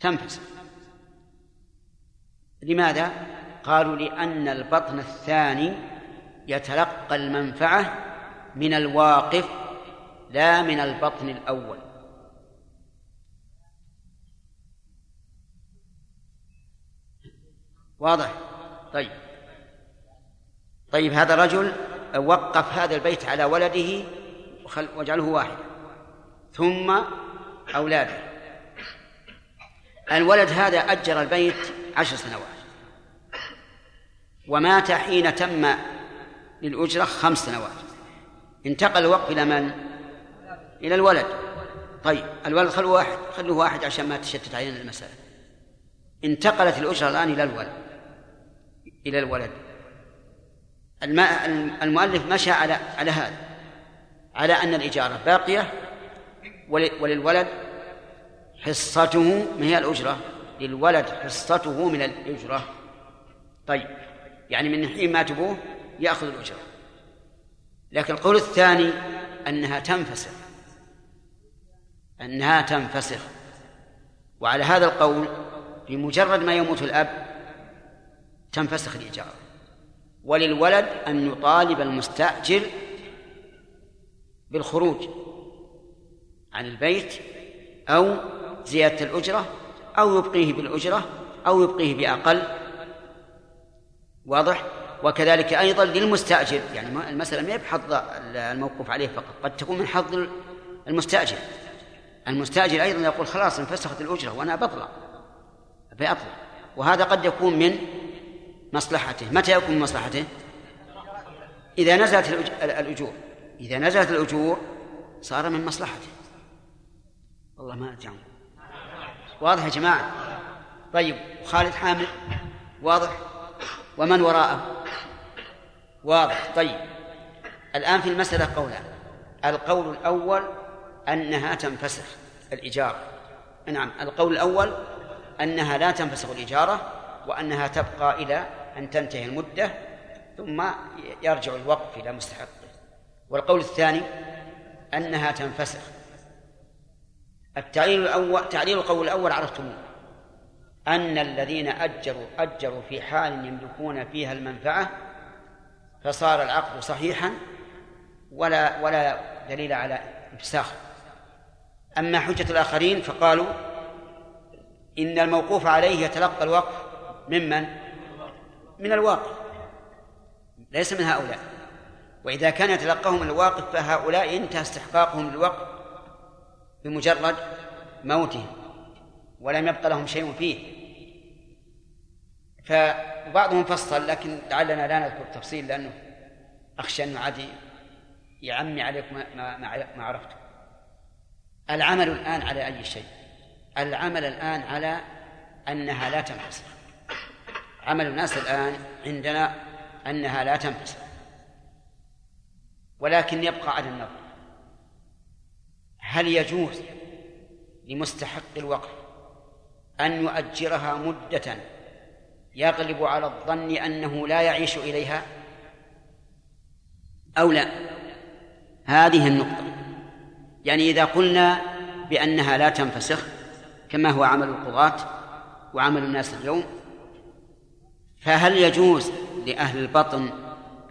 تنفسخ لماذا؟ قالوا لأن البطن الثاني يتلقى المنفعة من الواقف لا من البطن الأول. واضح؟ طيب. طيب هذا رجل وقف هذا البيت على ولده واجعله واحدا ثم أولاده. الولد هذا أجر البيت عشر سنوات. ومات حين تم للأجرة خمس سنوات. انتقل الوقف إلى من؟ إلى الولد. طيب الولد خلوه واحد خلوه واحد عشان ما تشتت علينا المسألة. انتقلت الأجرة الآن إلى الولد. إلى الولد. المؤلف مشى على على هذا. على أن الإجارة باقية وللولد حصته ما هي الأجرة؟ للولد حصته من الأجرة. طيب يعني من حين ما تبوه يأخذ الأجرة. لكن القول الثاني أنها تنفسخ. أنها تنفسخ. وعلى هذا القول بمجرد ما يموت الأب تنفسخ الإجارة وللولد أن يطالب المستأجر بالخروج عن البيت أو زيادة الأجرة أو يبقيه بالأجرة أو يبقيه بأقل. واضح؟ وكذلك أيضا للمستأجر. يعني المسألة ما بحظ الموقوف عليه فقط قد تكون من حظ المستأجر. المستأجر أيضا يقول خلاص انفسخت الأجرة وأنا بطلع بأطلع. وهذا قد يكون من مصلحته. متى يكون من مصلحته؟ إذا نزلت الأجور. إذا نزلت الأجور صار من مصلحته. والله ما أتعلم واضح يا جماعة؟ طيب خالد حامد واضح؟ ومن وراءه؟ واضح. طيب الآن في المسألة قولان القول الأول أنها تنفسخ الإجارة. نعم القول الأول أنها لا تنفسخ الإجارة وأنها تبقى إلى أن تنتهي المدة ثم يرجع الوقف إلى مستحقه. والقول الثاني أنها تنفسخ. التعليل الأول تعليل القول الأول عرفتموه. أن الذين أجروا أجروا في حال يملكون فيها المنفعة فصار العقد صحيحا ولا ولا دليل على إفساخ. أما حجة الآخرين فقالوا إن الموقوف عليه يتلقى الوقف ممن؟ من الواقف. ليس من هؤلاء. وإذا كان يتلقاهم الواقف فهؤلاء انتهى استحقاقهم للوقف بمجرد موتهم ولم يبق لهم شيء فيه. فبعضهم فصل لكن لعلنا لا نذكر التفصيل لأنه أخشى أنه عادي يعمي عليكم ما, ما, ما عرفته. العمل الآن على أي شيء؟ العمل الآن على أنها لا تنفسخ عمل الناس الآن عندنا أنها لا تنفسخ ولكن يبقى على النظر هل يجوز لمستحق الوقف أن يؤجرها مدة يغلب على الظن أنه لا يعيش إليها؟ أو لا؟ هذه النقطة. يعني إذا قلنا بأنها لا تنفسخ كما هو عمل القضاة وعمل الناس اليوم فهل يجوز لأهل البطن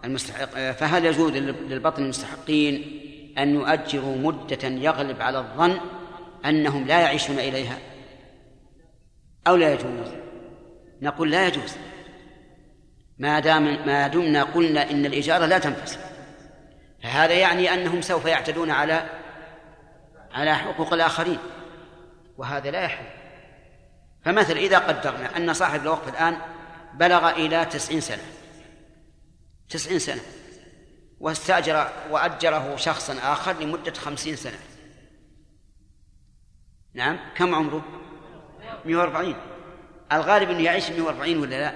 المستحق فهل يجوز للبطن المستحقين أن يؤجروا مدة يغلب على الظن أنهم لا يعيشون إليها أو لا يجوز نقول لا يجوز. ما دام ما دمنا قلنا إن الإجارة لا تنفسخ فهذا يعني أنهم سوف يعتدون على على حقوق الآخرين وهذا لا يحل. فمثل إذا قدرنا أن صاحب الوقف الآن بلغ إلى تسعين سنة تسعين سنة. واستأجر وأجره شخصا آخر لمدة خمسين سنة. نعم كم عمره؟ 140 الغالب أنه يعيش 140 ولا لا؟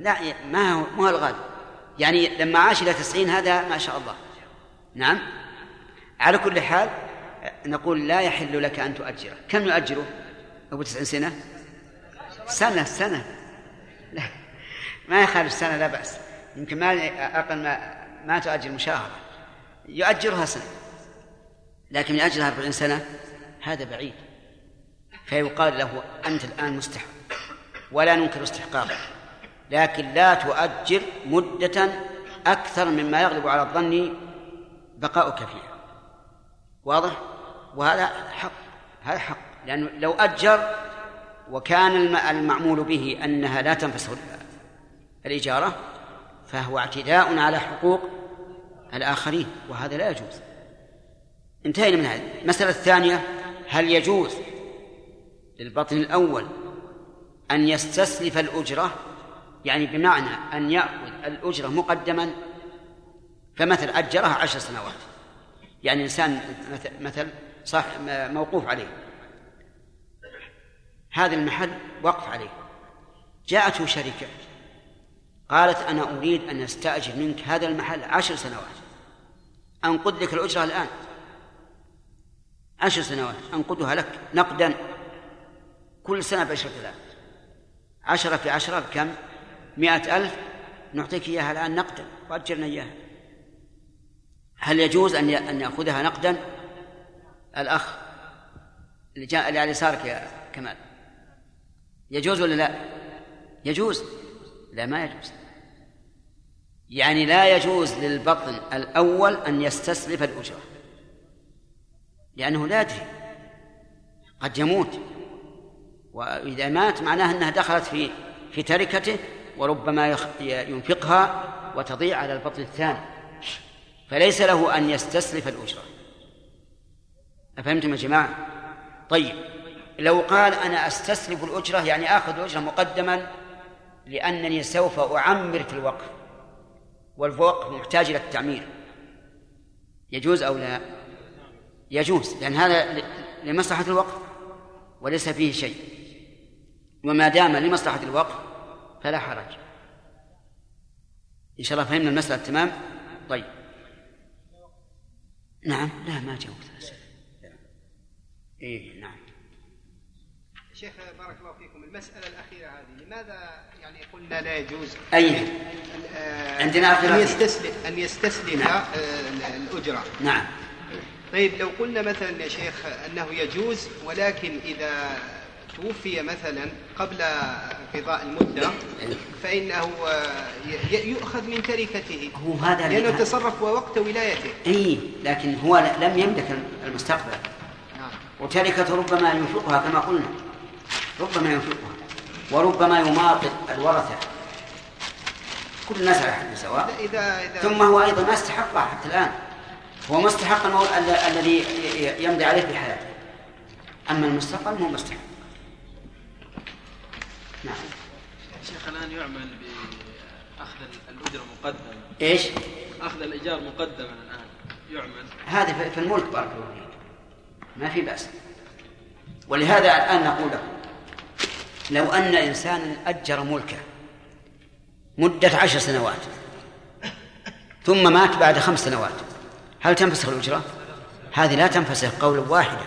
لا ما هو ما الغالب. يعني لما عاش إلى 90 هذا ما شاء الله. نعم. على كل حال نقول لا يحل لك أن تؤجره. كم يؤجره؟ أبو 90 سنة؟ سنة سنة. لا ما يخالف سنة لا بأس. يمكن ما أقل ما ما تؤجر مشاهرة. يؤجرها سنة. لكن يؤجرها 40 سنة هذا بعيد. فيقال له أنت الآن مستحق. ولا ننكر استحقاقك. لكن لا تؤجر مدة أكثر مما يغلب على الظن بقاؤك فيها. واضح؟ وهذا حق. هذا حق. لأنه لو أجر وكان المعمول به أنها لا تنفسخ الإجارة فهو اعتداء على حقوق الآخرين وهذا لا يجوز. انتهينا من هذه. المسألة الثانية هل يجوز للبطن الأول أن يستسلف الأجرة؟ يعني بمعنى أن يأخذ الأجرة مقدما فمثل أجرها عشر سنوات. يعني إنسان مثل صح موقوف عليه. هذا المحل وقف عليه. جاءته شركة. قالت أنا أريد أن أستأجر منك هذا المحل عشر سنوات. أنقذ لك الأجرة الآن. عشر سنوات. أنقذها لك نقدا. كل سنة بعشرة آلاف. عشرة في عشرة بكم؟ مئة ألف. نعطيك إياها الآن نقدا. وأجرنا إياها. هل يجوز أن أن يأخذها نقدا؟ الأخ اللي جاء اللي على يسارك يا كمال. يجوز ولا لا؟ يجوز. لا ما يجوز. يعني لا يجوز للبطن الأول أن يستسلف الأجرة. لأنه لا يدري. قد يموت. وإذا مات معناه أنها دخلت في في تركته وربما ينفقها وتضيع على البطن الثاني. فليس له أن يستسلف الأجرة. أفهمتم يا جماعة؟ طيب لو قال أنا أستسلف الأجرة يعني آخذ الأجرة مقدما لأنني سوف أعمر في الوقف والوقف محتاج إلى التعمير. يجوز أو لا؟ يجوز لأن هذا لمصلحة الوقف وليس فيه شيء. وما دام لمصلحة الوقف فلا حرج. إن شاء الله فهمنا المسألة تمام؟ طيب. نعم. لا ما جاوبت. إيه نعم. شيخ بارك الله فيكم. المسألة الأخيرة هذه لماذا يعني قلنا لا يجوز؟ أي. عندنا أن يستسلم أن يستسلم نعم. آه الأجرة. نعم. طيب لو قلنا مثلا يا شيخ أنه يجوز ولكن إذا توفي مثلا قبل انقضاء المدة فإنه آه، يؤخذ من تركته. هو هذا لأنه تصرف وقت ولايته. أي لكن هو لم يملك المستقبل. نعم. وتركته ربما ينفقها كما قلنا. ربما ينفقها. وربما يماطل الورثة. كل الناس على حد سواء. إذا إذا ثم هو أيضا ما استحقها حتى الآن. هو ما استحق الذي يمضي عليه في حياته. أما المستقبل هو مستحق. نعم. شيخ الآن يعمل بأخذ الأجرة مقدما إيش؟ أخذ الإيجار مقدما الآن. يعمل. هذا في الملك بارك الله فيك. ما في بأس. ولهذا الآن نقول لكم لو أن إنسانا أجر ملكه مدة عشر سنوات. ثم مات بعد خمس سنوات. هل تنفسخ الأجرة؟ هذه لا تنفسخ قولا واحدا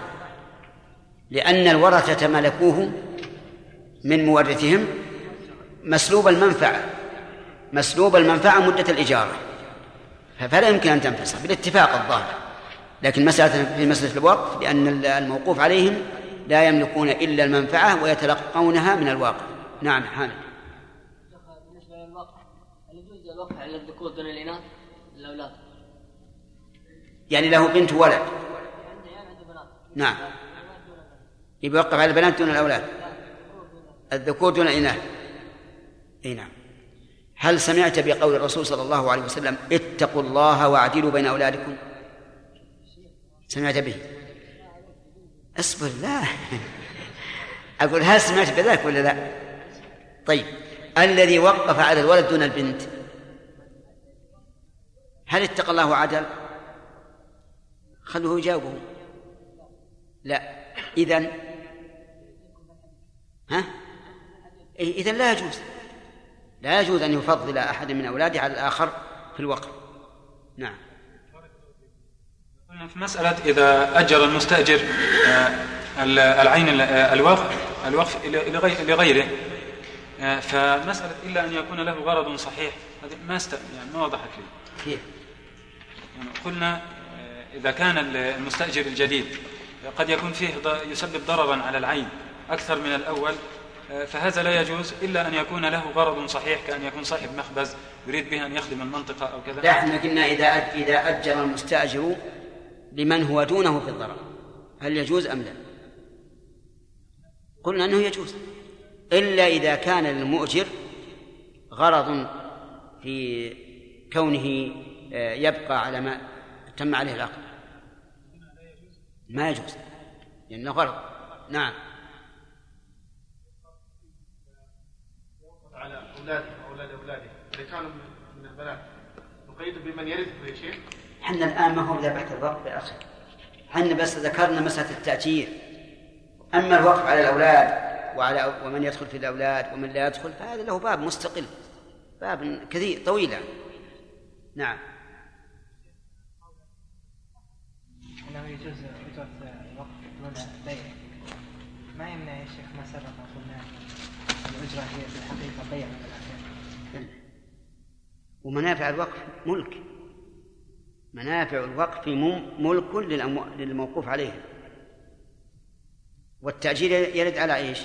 لأن الورثة ملكوه من مورثهم مسلوب المنفعة. مسلوب المنفعة مدة الإجارة. فلا يمكن أن تنفسخ بالاتفاق الظاهر. لكن مسألة في مسألة الوقف لأن الموقوف عليهم لا يملكون إلا المنفعة ويتلقونها من الواقع. نعم حامد الوقف على الذكور دون الإناث الأولاد. يعني له بنت وولد. نعم. يوقف على البنات دون الأولاد. الذكور دون الإناث. إي نعم. هل سمعت بقول الرسول صلى الله عليه وسلم اتقوا الله واعدلوا بين أولادكم؟ سمعت به. اصبر لا. أقول هل سمعت بذلك ولا لا؟ طيب. الذي وقف على الولد دون البنت هل اتقى الله وعدل خلوه يجاوبه. لا. إذن ها؟ إيه، إذن لا يجوز. لا يجوز أن يفضل أحد من أولاده على الآخر في الوقف نعم. في مسألة إذا أجر المستأجر آه، العين آه، الوقف الوقف لغيره آه، فمسألة إلا أن يكون له غرض صحيح هذه ما است... يعني ما وضحت لي. كيف؟ قلنا إذا كان المستأجر الجديد قد يكون فيه يسبب ضررا على العين أكثر من الأول آه، فهذا لا يجوز إلا أن يكون له غرض صحيح كأن يكون صاحب مخبز يريد به أن يخدم المنطقة أو كذا لا إحنا قلنا إذا إذا أجر المستأجر لمن هو دونه في الضرر هل يجوز أم لا؟ قلنا أنه يجوز إلا إذا كان للمؤجر غرض في كونه آه، يبقى على ما تم عليه العقد. ما يجوز. لأنه غرض. نعم. على اولاده واولاد أولاده. إذا كانوا من- البنات نقيد بمن يرث يا شيخ حنا الآن ما هو إلا بحث الوقف يا أخي. حنا بس ذكرنا مسألة التأجير. أما الوقف على الأولاد وعلى ومن يدخل في الأولاد ومن لا يدخل فهذا له باب مستقل. باب كثير طويل يعني. نعم. إنه يجوز اجره الوقف دون بيع. ما يمنع يا شيخ ما سبق قلنا الأجرة هي في الحقيقة بيع. من الاخير ومنافع الوقف ملك. منافع الوقف ملك للموقوف عليه. والتأجير يرد على إيش؟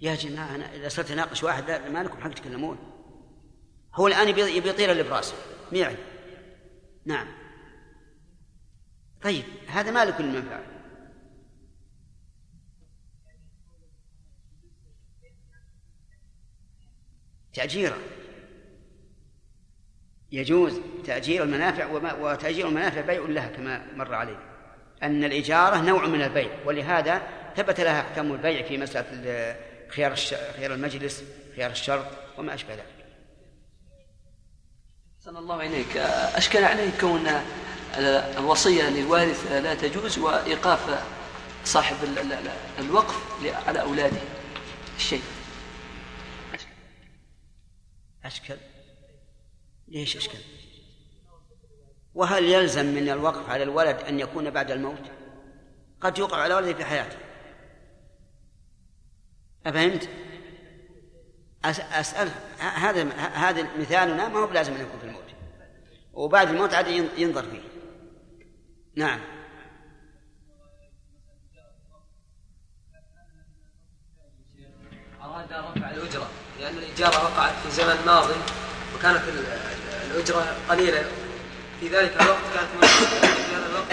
يا جماعة أنا إذا صرت أناقش واحد ما لكم حق تتكلمون هو الآن يبي يطير اللي براسه. ميعي. نعم. طيب هذا ما لكل المنفعة تأجيرا. يجوز تأجير المنافع وتأجير المنافع بيع لها كما مر عليه. أن الإجارة نوع من البيع ولهذا ثبت لها أحكام البيع في مسألة خيار. خيار المجلس خيار الشرط وما أشبه ذلك. أحسن الله إليك. أشكل عليه كون الوصية للوارث لا تجوز وإيقاف صاحب ال- ال- ال- الوقف على أولاده. الشيء. أشكل. ليش أشكل؟ وهل يلزم من الوقف على الولد أن يكون بعد الموت؟ قد يوقع على ولده في حياته. أفهمت؟ أس- أسأل هذا هذا مثالنا ما هو بلازم أن يكون في الموت. وبعد الموت عاد ين- ينظر فيه. نعم. أراد رفع الأجرة لأن الإجارة وقعت في زمن ماضي وكانت ال- ال- الأجرة قليلة. في ذلك الوقت كانت موجودة في هذا الوقت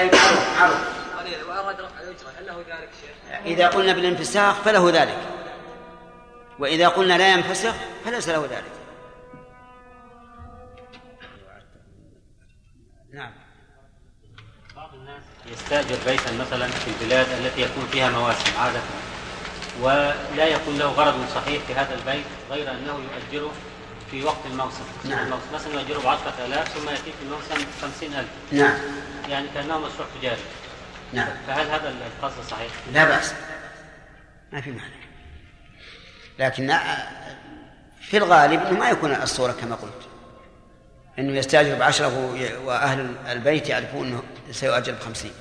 قليلة. وأراد رفع الأجرة. هل له ذلك شيخ؟ إذا قلنا بالانفساخ فله ذلك. وإذا قلنا لا ينفسخ فليس له ذلك. يستأجر بيتا مثلا في البلاد التي يكون فيها مواسم عادة. ولا يكون له غرض صحيح في هذا البيت غير أنه يؤجره في وقت الموسم. نعم. الموسم مثلا يؤجره بعشرة آلاف ثم يأتي في الموسم خمسين ألف. نعم. يعني كأنه مشروع تجاري. نعم. فهل هذا القصد صحيح؟ لا بأس. ما في معنى لكن في الغالب ما يكون الصورة كما قلت. انه يستأجر بعشره وي- وأهل البيت يعرفون إنه سيؤجر بخمسين.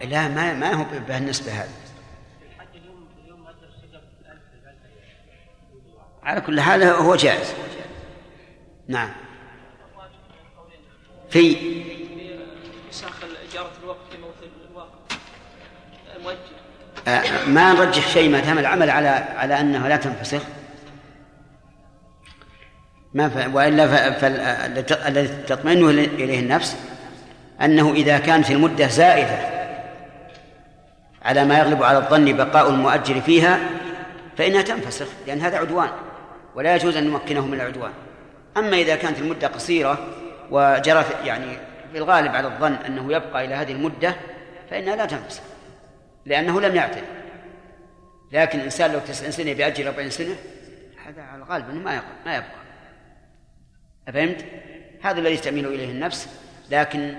لا ما ما هو بهالنسبه هذه. على كل حال هو جائز. نعم. في فساخ إجارة الوقت في موت الواقع المؤجر آه، ما نرجح شيء ما دام العمل على على انها لا تنفسخ. ما ف... وإلا فالذي تطمئن إليه النفس أنه إذا كانت المدة زائدة على ما يغلب على الظن بقاء المؤجر فيها فإنها تنفسخ لأن هذا عدوان ولا يجوز أن نمكنه من العدوان. أما إذا كانت المدة قصيرة وجرى في- يعني في الغالب على الظن أنه يبقى إلى هذه المدة فإنها لا تنفسخ. لأنه لم يعتد لكن الإنسان لو تسعين سنة بيأجل أربعين سنة هذا على الغالب أنه ما يبقى ما يبقى. أفهمت؟ هذا الذي تميل إليه النفس. لكن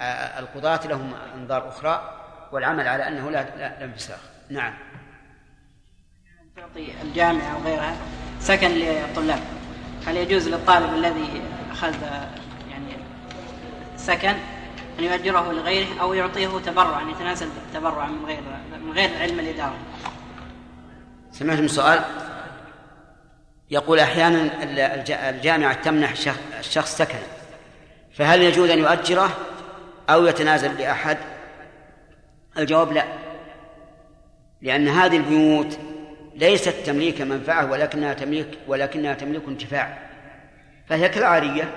آه، القضاة لهم أنظار أخرى والعمل على أنه لا لا انفساخ. نعم. تعطي الجامعة أو غيرها سكن للطلاب هل يجوز للطالب الذي أخذ يعني سكن أن يؤجره لغيره أو يعطيه تبرعا يتنازل بالتبرع من غير من غير علم الإدارة. سمعتم السؤال يقول أحيانا الج- الجامعة تمنح شخ- الشخص سكن فهل يجوز أن يؤجره أو يتنازل لأحد؟ الجواب لا لأن هذه البيوت ليست تمليك منفعة ولكنها تمليك ولكنها تملك انتفاع فهي كالعارية.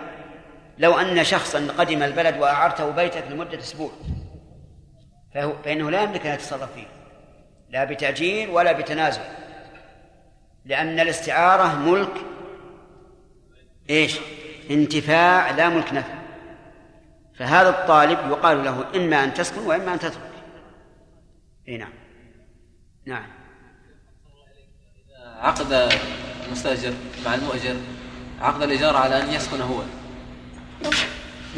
لو أن شخصا قدم البلد وأعرته بيتك لمدة أسبوع فهو فإنه لا يملك أن يتصرف فيه لا بتأجير ولا بتنازل لأن الاستعارة ملك إيش؟ انتفاع لا ملك نفع. فهذا الطالب يقال له إما أن تسكن وإما أن تترك. إي نعم. نعم. عقد المستأجر مع المؤجر عقد الإيجار على أن يسكن هو.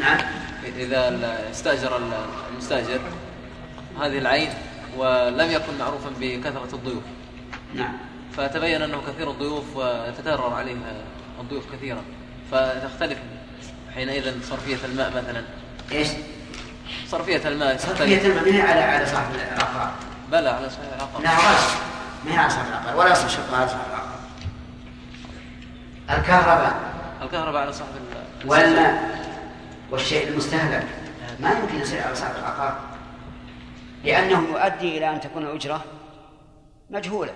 نعم. إذا استأجر المستأجر هذه العين ولم يكن معروفا بكثرة الضيوف. نعم. فتبين أنه كثير الضيوف وتتكرر عليه الضيوف كثيرا. فتختلف حينئذ صرفية الماء مثلا. إيش؟ صرفية الماء صرفية الماء ما هي على على صاحب العقار. بلى على صاحب العقار. لا ما هي على صاحب العقار. ولا صاحب العقار الكهرباء. الكهرباء على صاحب والماء والشيء المستهلك. ما يمكن يصير على صاحب العقار. لأنه يؤدي إلى أن تكون الأجرة مجهولة.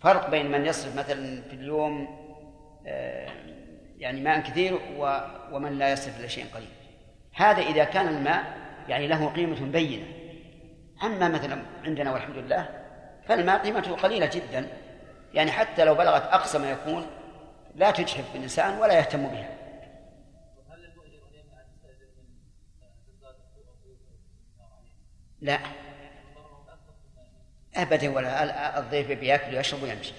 فرق بين من يصرف مثلا في اليوم آه، يعني ماء كثير ومن لا يصرف إلا شيء قليل. هذا إذا كان الماء يعني له قيمة بينة. أما مثلا عندنا والحمد لله فالماء قيمته قليلة جدا. يعني حتى لو بلغت أقصى ما يكون لا تجحف بالإنسان ولا يهتم بها. لا. أبدا ولا الضيف بيأكل ويشرب ويمشي.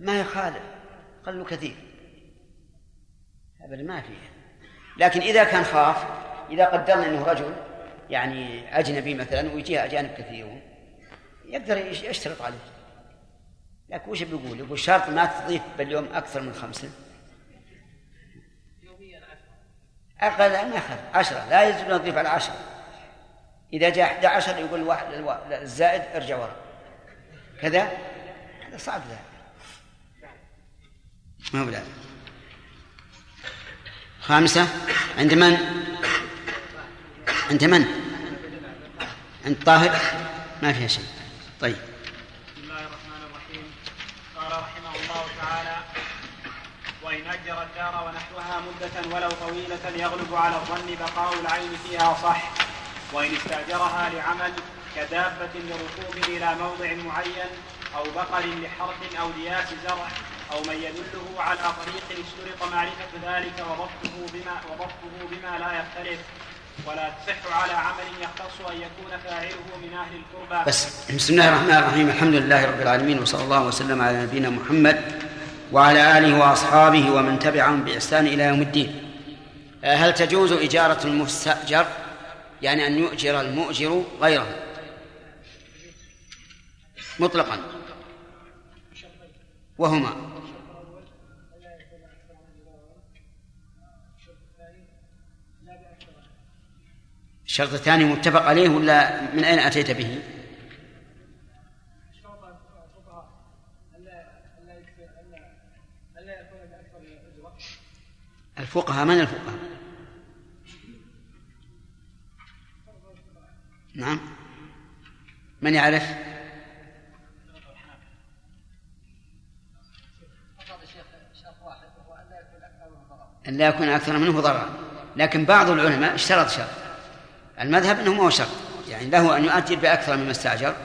ما يخالف. قل كثير. أبدا ما فيه لكن إذا كان خاف إذا قدرنا أنه رجل يعني أجنبي مثلا ويجيه أجانب كثيرون يقدر يشترط عليه. لكن وش بيقول؟ يقول شرط ما تضيف باليوم أكثر من خمسة. أقل ما أخذ عشرة. لا يجوز أن تضيف على عشرة إذا جاء 11 يقول الواحد الزائد ارجع وراء كذا؟ هذا صعب ذلك ما هو بلاد خامسة. عند من؟ عند من؟ عند طاهر؟ ما فيها شيء. طيب بسم الله الرحمن الرحيم قال رحمه الله تعالى وإن أجر مدة ولو طويلة يغلب على الظن بقاء العين فيها صح. وإن استأجرها لعمل كدابة لركوب إلى موضع معين أو بقر لحرث أو لياس زرع أو من يدله على طريق اشترط معرفة ذلك وضبطه بما وضبطه بما لا يختلف. ولا تصح على عمل يختص أن يكون فاعله من أهل القربى. بس. بسم الله الرحمن الرحيم. الحمد لله رب العالمين وصلى الله وسلم على نبينا محمد وعلى آله وأصحابه ومن تبعهم بإحسان إلى يوم الدين. هل تجوز إجارة المستأجر؟ يعني أن يؤجر المؤجر غيره. مطلقا. وهما. الشرط الثاني متفق عليه ولا من أين أتيت به؟ الفقهاء من الفقهاء؟ نعم. من يعرف؟ أن لا يكون أكثر منه ضررا لكن بعض العلماء اشترط شرط. المذهب أنه ما هو شرط. يعني له أن يؤجر بأكثر مما استأجر.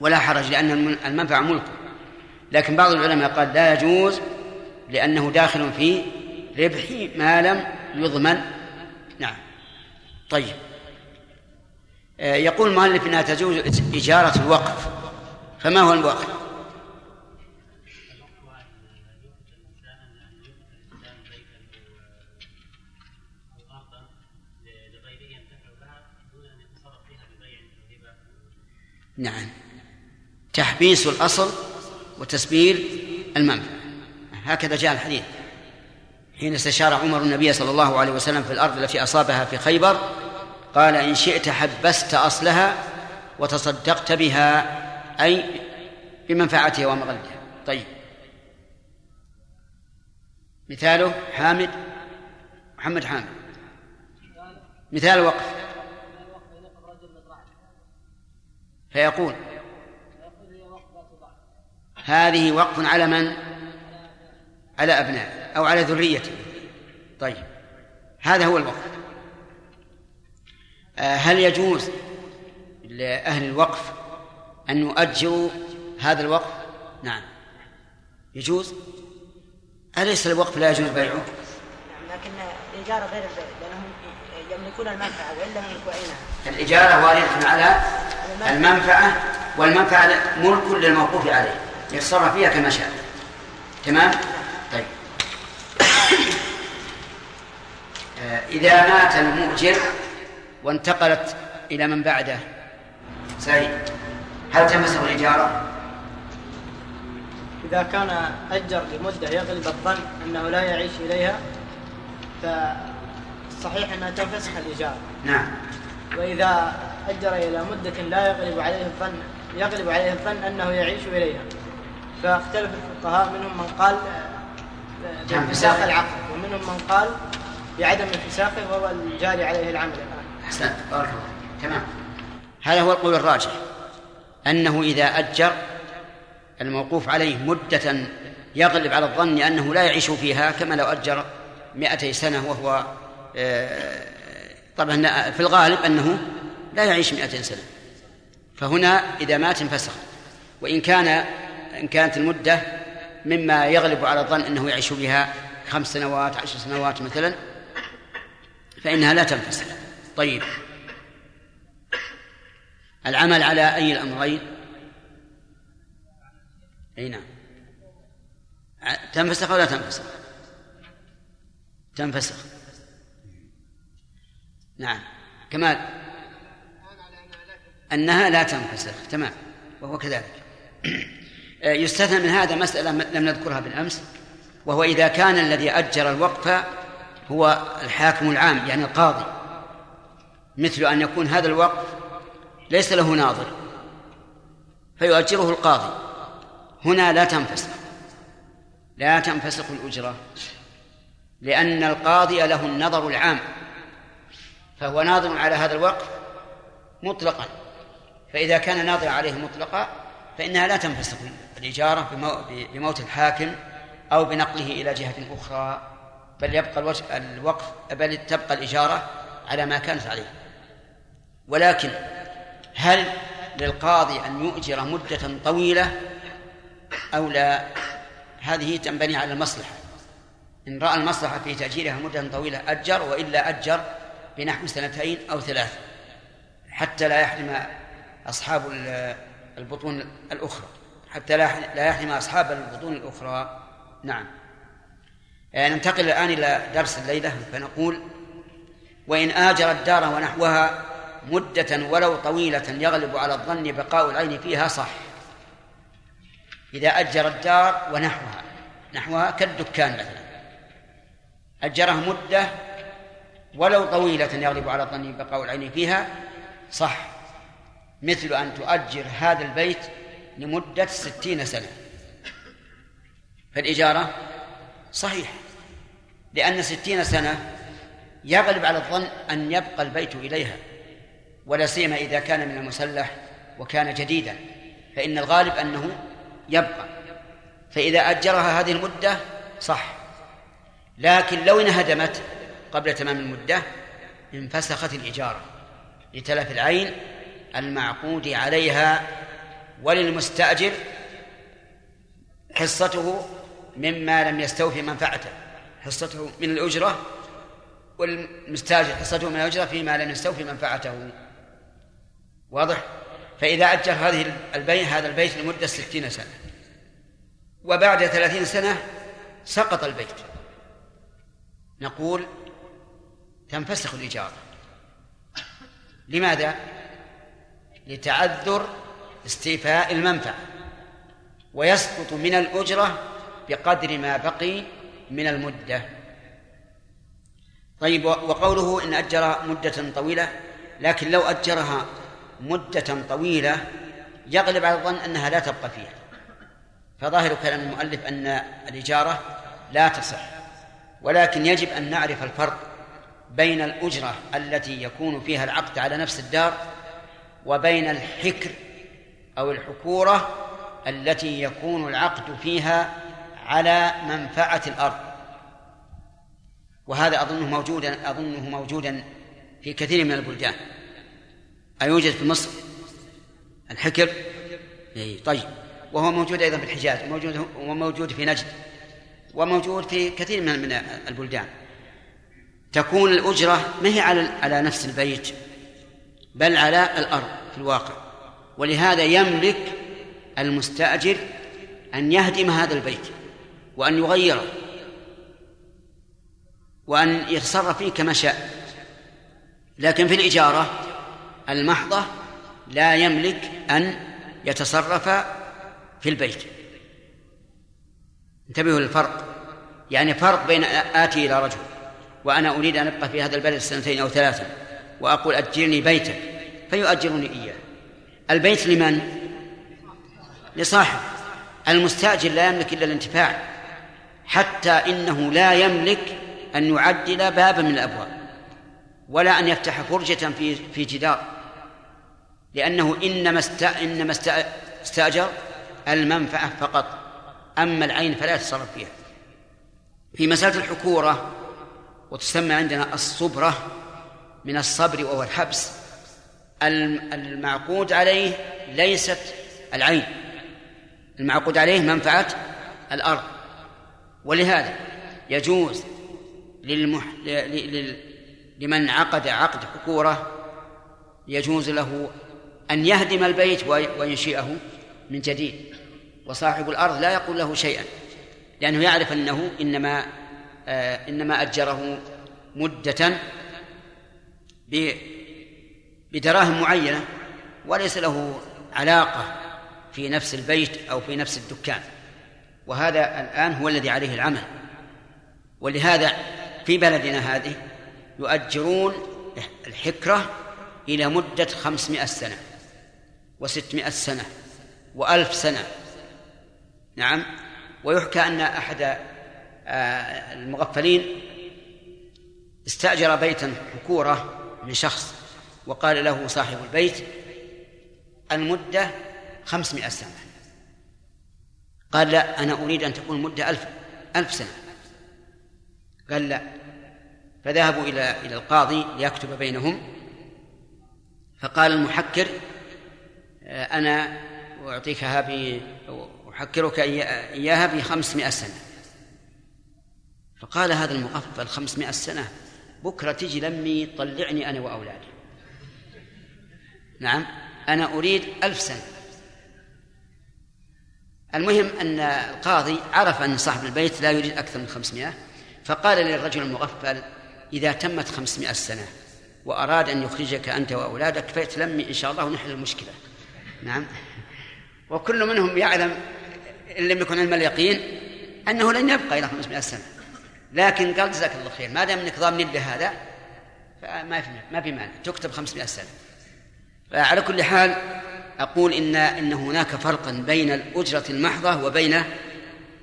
ولا حرج لأن المنفعة ملكه لكن بعض العلماء قال لا يجوز لأنه داخل في ربح ما لم يضمن. نعم. طيب. آه، يقول المؤلف إنها تجوز إجارة الوقف. فما هو الوقف؟ نعم. تحبيس الأصل وتسبيل المنفعة هكذا جاء الحديث. حين استشار عمر النبي صلى الله عليه وسلم في الأرض التي أصابها في خيبر قال إن شئت حبست أصلها وتصدقت بها أي بمنفعتها ومغلها طيب. مثاله حامد محمد حامد. مثال وقف. فيقول هذه وقف على من؟ على أبناء أو على ذريته. طيب. هذا هو الوقف. آه، هل يجوز لأهل الوقف أن يؤجروا هذا الوقف؟ نعم. يجوز؟ أليس الوقف لا يجوز بيعه؟ نعم لكن الإجارة غير البيع لأنهم يملكون المنفعة وإن لم يملكوا عينها الإجارة واردة على المنفعة. والمنفعة ملك للموقوف عليه. يتصرف فيها كما شاء. تمام؟ آه، إذا مات المؤجر وانتقلت إلى من بعده. سعيد هل تمسه الإجارة؟ إذا كان أجر لمدة يغلب الظن أنه لا يعيش إليها فصحيح أنها تنفسخ الإجارة نعم. وإذا أجر إلى مدة لا يغلب عليه الظن يغلب عليه الظن أنه يعيش إليها. فاختلف الفقهاء منهم من قال بانفساخ العقد ومنهم من قال بعدم انفساخه وهو الجاري عليه العمل. الآن أحسنت بارك الله تمام. هذا هو القول الراجح. أنه إذا أجر الموقوف عليه مدة يغلب على الظن أنه لا يعيش فيها كما لو أجر مئتي سنة وهو آه، طبعا في الغالب أنه لا يعيش مئتي سنة. فهنا إذا مات انفسخ. وإن كان إن كانت المدة مما يغلب على الظن أنه يعيش بها خمس سنوات عشر سنوات مثلا فإنها لا تنفسخ طيب. العمل على أي الأمرين؟ أي نعم. تنفسخ ولا تنفسخ؟ تنفسخ. نعم. كمال. أنها لا تنفسخ. تمام. وهو كذلك. يستثنى من هذا مسألة لم نذكرها بالأمس وهو إذا كان الذي أجر الوقف هو الحاكم العام يعني القاضي. مثل أن يكون هذا الوقف ليس له ناظر فيؤجره القاضي. هنا لا تنفسخ لا تنفسخ الأجرة لأن القاضي له النظر العام فهو ناظر على هذا الوقف مطلقا. فإذا كان ناظر عليه مطلقا فإنها لا تنفسخ الإجارة بموت الحاكم أو بنقله إلى جهة أخرى بل يبقى الوقف بل تبقى الإجارة على ما كانت عليه. ولكن هل للقاضي أن يؤجر مدة طويلة أو لا؟ هذه تنبني على المصلحة. إن رأى المصلحة في تأجيرها مدة طويلة أجر وإلا أجر بنحو سنتين أو ثلاث حتى لا يحرم أصحاب البطون الأخرى. حتى لا يحرم أصحاب البطون الأخرى. نعم. يعني ننتقل الآن إلى درس الليلة فنقول وإن آجر الدار ونحوها مدة ولو طويلة يغلب على الظن بقاء العين فيها صح. إذا أجر الدار ونحوها نحوها كالدكان مثلا. أجرها مدة ولو طويلة يغلب على الظن بقاء العين فيها صح. مثل أن تؤجر هذا البيت لمدة ستين سنة. فالإجارة صحيح لأن ستين سنة يغلب على الظن أن يبقى البيت إليها ولا سيما إذا كان من المسلح وكان جديدا فإن الغالب أنه يبقى. فإذا أجرها هذه المدة صح لكن لو انهدمت قبل تمام المدة انفسخت الإجارة لتلف العين المعقود عليها وللمستأجر حصته مما لم يستوفي منفعته. حصته من الأجرة والمستأجر حصته من الأجرة فيما لم يستوفي منفعته. واضح؟ فإذا أجر هذه البيت هذا البيت لمدة ستين سنة. وبعد ثلاثين سنة سقط البيت. نقول تنفسخ الإجارة لماذا؟ لتعذر استيفاء المنفعة ويسقط من الأجرة بقدر ما بقي من المدة. طيب وقوله إن أجر مدة طويلة لكن لو أجرها مدة طويلة يغلب على الظن أنها لا تبقى فيها. فظاهر كلام المؤلف أن الإجارة لا تصح ولكن يجب أن نعرف الفرق بين الأجرة التي يكون فيها العقد على نفس الدار وبين الحكر أو الحكورة التي يكون العقد فيها على منفعة الأرض. وهذا أظنه موجودا أظنه موجودا في كثير من البلدان. أيوجد في مصر الحكر؟ إيه طيب. وهو موجود أيضا في الحجاز وموجود وموجود في نجد وموجود في كثير من البلدان. تكون الأجرة ما هي على على نفس البيت بل على الأرض في الواقع. ولهذا يملك المستأجر أن يهدم هذا البيت وأن يغيره وأن يتصرف فيه كما شاء. لكن في الإجارة المحضة لا يملك أن يتصرف في البيت. انتبهوا للفرق. يعني فرق بين آتي إلى رجل. وأنا أريد أن أبقى في هذا البلد سنتين أو ثلاثة. وأقول أجرني بيتك فيؤجرني إياه. البيت لمن؟ لصاحب. المستأجر لا يملك إلا الانتفاع حتى إنه لا يملك أن يعدل بابا من الأبواب ولا أن يفتح فرجة في في جدار. لأنه إنما إنما استأجر المنفعة فقط أما العين فلا يتصرف فيها. في مسألة الحكورة وتسمى عندنا الصبرة من الصبر وهو الحبس. المعقود عليه ليست العين. المعقود عليه منفعة الأرض. ولهذا يجوز للمح... ل... لمن عقد عقد حكورة يجوز له أن يهدم البيت وينشئه من جديد. وصاحب الأرض لا يقول له شيئا لأنه يعرف أنه إنما آه إنما أجره مدة بدراهم معينة وليس له علاقة في نفس البيت أو في نفس الدكان. وهذا الآن هو الذي عليه العمل. ولهذا في بلدنا هذه يؤجرون الحكرة إلى مدة خمسمائة سنة وستمائة سنة وألف سنة. نعم. ويحكى أن أحد آه، المغفلين استأجر بيتا حكورة من شخص وقال له صاحب البيت المدة خمسمائة سنة. قال لا أنا أريد أن تكون المدة ألف ألف سنة. قال لا. فذهبوا إلى إلى القاضي ليكتب بينهم. فقال المحكر آه، أنا أعطيكها ب أحكرك إياها بخمسمائة سنة. فقال هذا المغفل خمسمائة سنة؟ بكرة تجي لمي طلعني أنا وأولادي. نعم؟ أنا أريد ألف سنة. المهم أن القاضي عرف أن صاحب البيت لا يريد أكثر من خمسمائة فقال للرجل المغفل إذا تمت خمسمائة سنة وأراد أن يخرجك أنت وأولادك فيتلمي إن شاء الله ونحل المشكلة. نعم؟ وكل منهم يعلم إن لم يكن علم اليقين أنه لن يبقى إلى 500 سنة. لكن قال جزاك الله خير ما دام إنك ضامن بهذا فما في ما في مانع تكتب 500 سنة. فعلى كل حال أقول إن إن هناك فرقا بين الأجرة المحضة وبين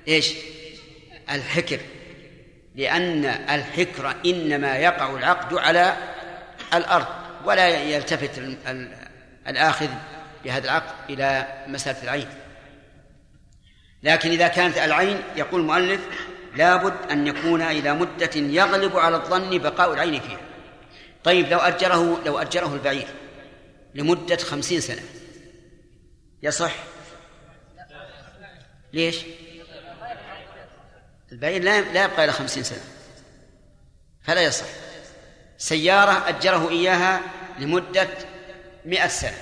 إيش؟ الحكر. لأن الحكر إنما يقع العقد على الأرض ولا يلتفت الآخذ بهذا العقد إلى مسألة العين. لكن إذا كانت العين يقول المؤلف لابد أن يكون إلى مدة يغلب على الظن بقاء العين فيها. طيب لو أجره لو أجره البعير لمدة خمسين سنة يصح؟ ليش؟ البعير لا يبقى إلى خمسين سنة فلا يصح. سيارة أجره إياها لمدة مئة سنة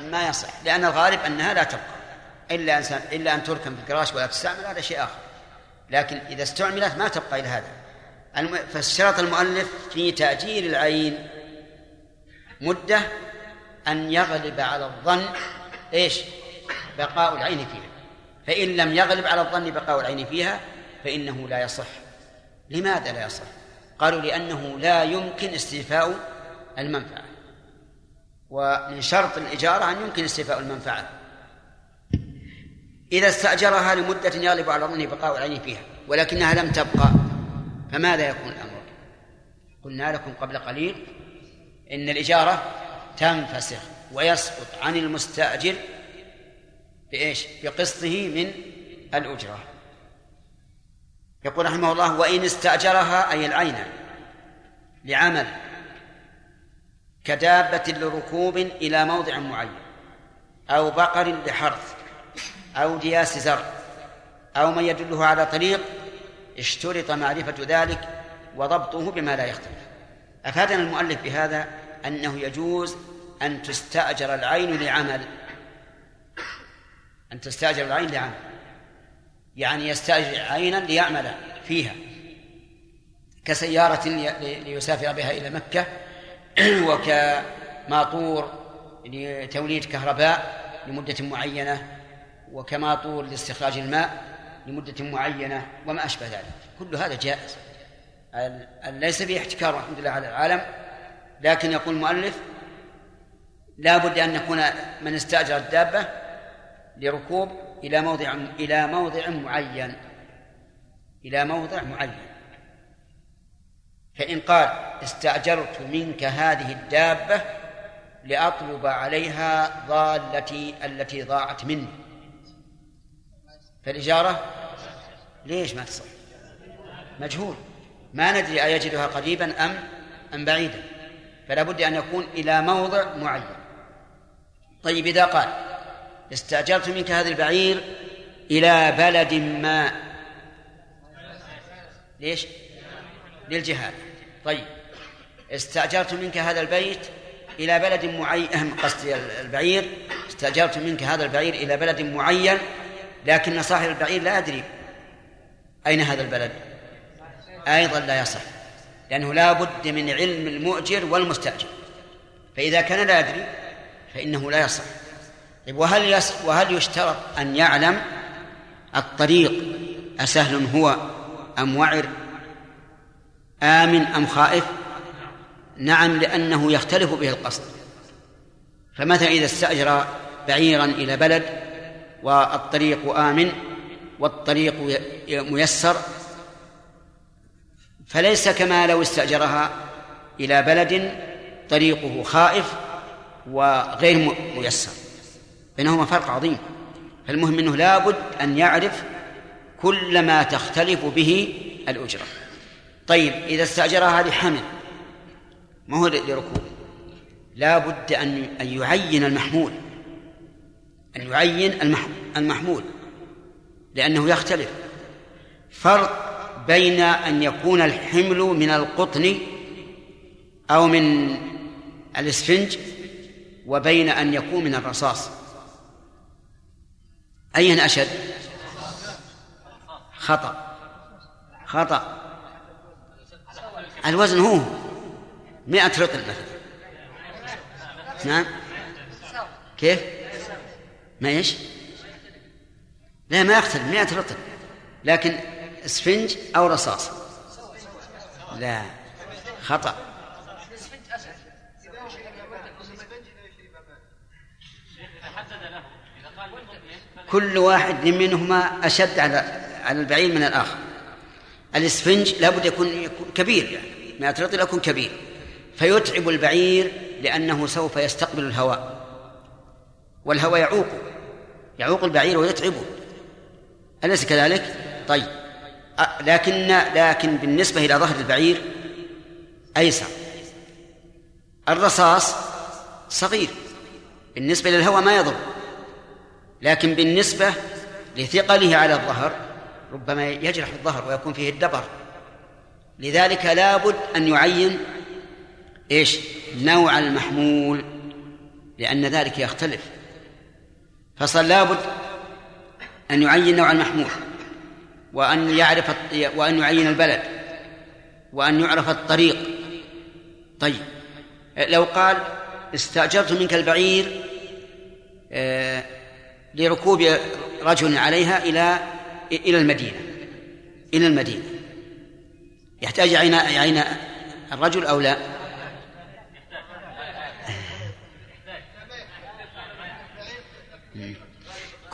ما يصح لأن الغالب أنها لا تبقى إلا إلا أن تركن في الكراش ولا تستعمل هذا شيء آخر. لكن إذا استعملت ما تبقى إلى هذا. فاشترط المؤلف في تأجيل العين مدة أن يغلب على الظن إيش؟ بقاء العين فيها. فإن لم يغلب على الظن بقاء العين فيها فإنه لا يصح. لماذا لا يصح؟ قالوا لأنه لا يمكن استيفاء المنفعة. ومن شرط الإجارة أن يمكن استيفاء المنفعة. إذا استأجرها لمدة يغلب على ظنه بقاء العين فيها ولكنها لم تبقى. فماذا يكون الأمر؟ قلنا لكم قبل قليل إن الإجارة تنفسخ ويسقط عن المستأجر بإيش؟ بقسطه من الأجرة. يقول رحمه الله وإن استأجرها أي العين لعمل كدابة لركوب إلى موضع معين أو بقر لحرث أو دياس زرع أو من يدله على طريق اشترط معرفة ذلك وضبطه بما لا يختلف. أفادنا المؤلف بهذا أنه يجوز أن تستأجر العين لعمل. أن تستأجر العين لعمل. يعني يستأجر عينا ليعمل فيها. كسيارة ليسافر بها إلى مكة وكماطور لتوليد كهرباء لمدة معينة وكماطور لاستخراج الماء لمدة معينة وما أشبه ذلك. كل هذا جائز. ليس فيه احتكار الحمد لله على العالم لكن يقول المؤلف لا بد أن يكون من استأجر الدابة لركوب إلى موضع إلى موضع معين. إلى موضع معين. فإن قال استأجرت منك هذه الدابة لأطلب عليها ضالتي التي ضاعت مني. فالإجارة ليش ما تصح مجهول. ما ندري أيجدها قريبا أم أم بعيدا. فلا بد أن يكون إلى موضع معين. طيب إذا قال استأجرت منك هذا البعير إلى بلد ما. ليش؟ للجهاد. طيب استأجرت منك هذا البيت إلى بلد معين قصدي البعير استأجرت منك هذا البعير إلى بلد معين لكن صاحب البعير لا يدري أين هذا البلد. أيضا لا يصح لأنه لا بد من علم المؤجر والمستأجر. فإذا كان لا يدري فإنه لا يصح. طيب وهل يس وهل يشترط أن يعلم الطريق أسهل هو أم وعر؟ آمن أم خائف؟ نعم لأنه يختلف به القصد. فمثلا إذا استأجر بعيرا إلى بلد والطريق آمن والطريق ميسر فليس كما لو استأجرها إلى بلد طريقه خائف وغير ميسر. بينهما فرق عظيم. فالمهم إنه لابد أن يعرف كل ما تختلف به الأجرة. طيب إذا استأجرها لحمل ما هو لركوب لا بد أن يعين المحمول. أن يعين المحمول لأنه يختلف. فرق بين أن يكون الحمل من القطن أو من الإسفنج وبين أن يكون من الرصاص. أين أشد؟ خطأ. خطأ. الوزن هو مئة رطل مثلا. نعم. كيف؟ ما إيش؟ لا ما يختلف مئة رطل لكن اسفنج أو رصاص. لا خطأ. كل واحد منهما أشد على على البعير من الآخر. الإسفنج لابد يكون كبير يعني ما رطل يكون كبير. فيتعب البعير لأنه سوف يستقبل الهواء. والهواء يعوق يعوق البعير ويتعبه. أليس كذلك؟ طيب. لكن لكن بالنسبة إلى ظهر البعير أيسر. الرصاص صغير. بالنسبة للهواء ما يضر. لكن بالنسبة لثقله على الظهر ربما يجرح الظهر ويكون فيه الدبر. لذلك لابد أن يعين إيش؟ نوع المحمول لأن ذلك يختلف. فصار لابد أن يعين نوع المحمول وأن يعرف وأن يعين البلد وأن يعرف الطريق طيب لو قال استأجرت منك البعير آه لركوب رجل عليها إلى إلى المدينة إلى المدينة يحتاج يعين يعين الرجل أو لا؟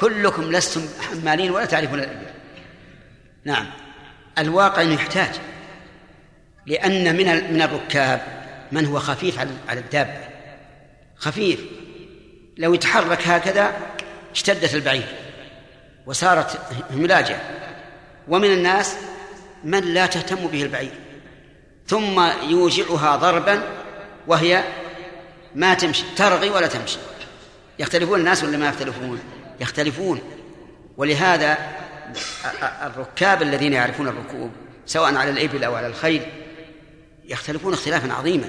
كلكم لستم حمالين ولا تعرفون الإبل نعم. الواقع أنه يحتاج. لأن من من الركاب من هو خفيف على الدابة خفيف. لو يتحرك هكذا اشتدت البعير وصارت هملاجة. ومن الناس من لا تهتم به البعير. ثم يوجعها ضربا وهي ما تمشي ترغي ولا تمشي. يختلفون الناس ولا ما يختلفون؟ يختلفون. ولهذا الركاب الذين يعرفون الركوب سواء على الإبل أو على الخيل يختلفون اختلافا عظيما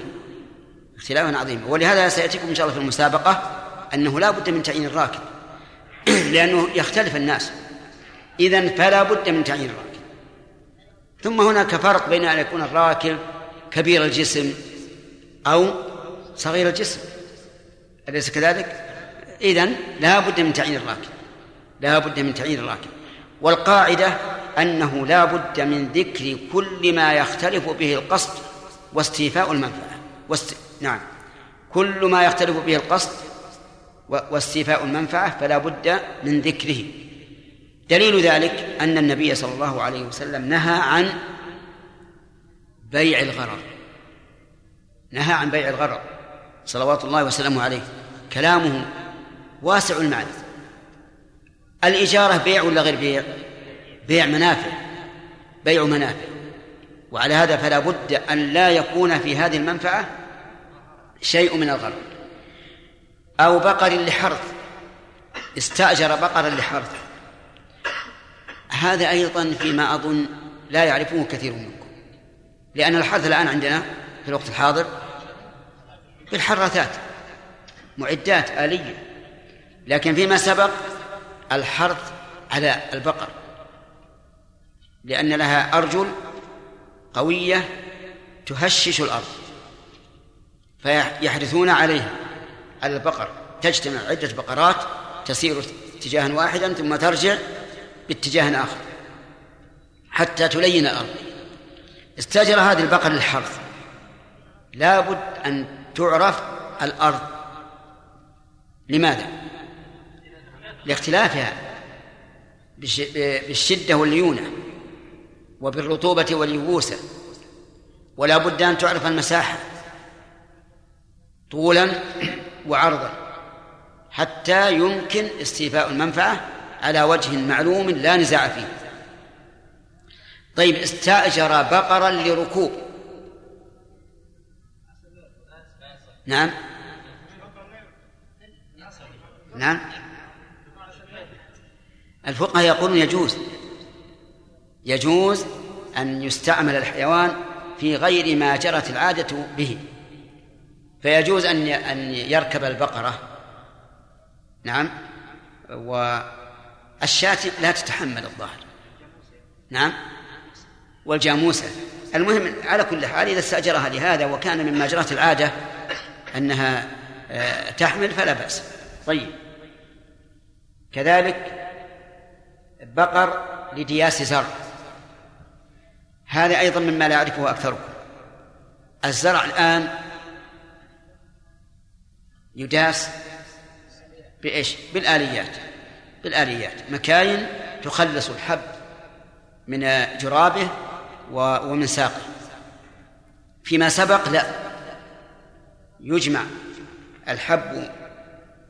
اختلافا عظيما. ولهذا سيأتيكم إن شاء الله في المسابقة أنه لا بد من تعيين الراكب لأنه يختلف الناس. إذا فلا بد من تعيين الراكب. ثم هناك فرق بين أن يكون الراكب كبير الجسم أو صغير الجسم. أليس كذلك؟ إذا لا بد من تعيين الراكب. لا بد من تعيين الراكب. والقاعدة أنه لا بد من ذكر كل ما يختلف به القصد واستيفاء المنفعة. واست... نعم. كل ما يختلف به القصد واستيفاء المنفعة فلا بد من ذكره. دليل ذلك أن النبي صلى الله عليه وسلم نهى عن بيع الغرر. نهى عن بيع الغرر. صلوات الله وسلامه عليه. كلامه واسع المعنى الإجارة بيع ولا غير بيع؟ بيع منافع بيع منافع. وعلى هذا فلا بد أن لا يكون في هذه المنفعة شيء من الغرر أو بقر لحرث استأجر بقرا لحرث. هذا أيضا فيما أظن لا يعرفه كثير منكم. لأن الحرث الآن عندنا في الوقت الحاضر بالحراثات معدات آلية. لكن فيما سبق الحرث على البقر لأن لها أرجل قوية تهشش الأرض فيحرثون عليها على البقر تجتمع عدة بقرات تسير اتجاها واحدا ثم ترجع باتجاه آخر حتى تلين الأرض. استأجر هذه البقر للحرث. لابد أن تعرف الأرض. لماذا؟ لاختلافها بالشدة والليونة وبالرطوبة واليبوسة. ولا بد أن تعرف المساحة طولا وعرضا حتى يمكن استيفاء المنفعة على وجه معلوم لا نزاع فيه. طيب استأجر بقرا لركوب. نعم. نعم. الفقهاء يقولون يجوز. يجوز أن يستعمل الحيوان في غير ما جرت العادة به. فيجوز أن أن يركب البقرة. نعم. والشاة لا تتحمل الظاهر. نعم. والجاموسة. المهم على كل حال إذا استأجرها لهذا وكان مما جرت العادة أنها آه، تحمل فلا بأس. طيب. كذلك بقر لدياس زرع. هذا أيضا مما لا يعرفه أكثركم. الزرع الآن يداس بإيش؟ بالآليات. بالآليات. مكاين تخلص الحب من جرابه ومن ساقه. فيما سبق لا. يجمع الحب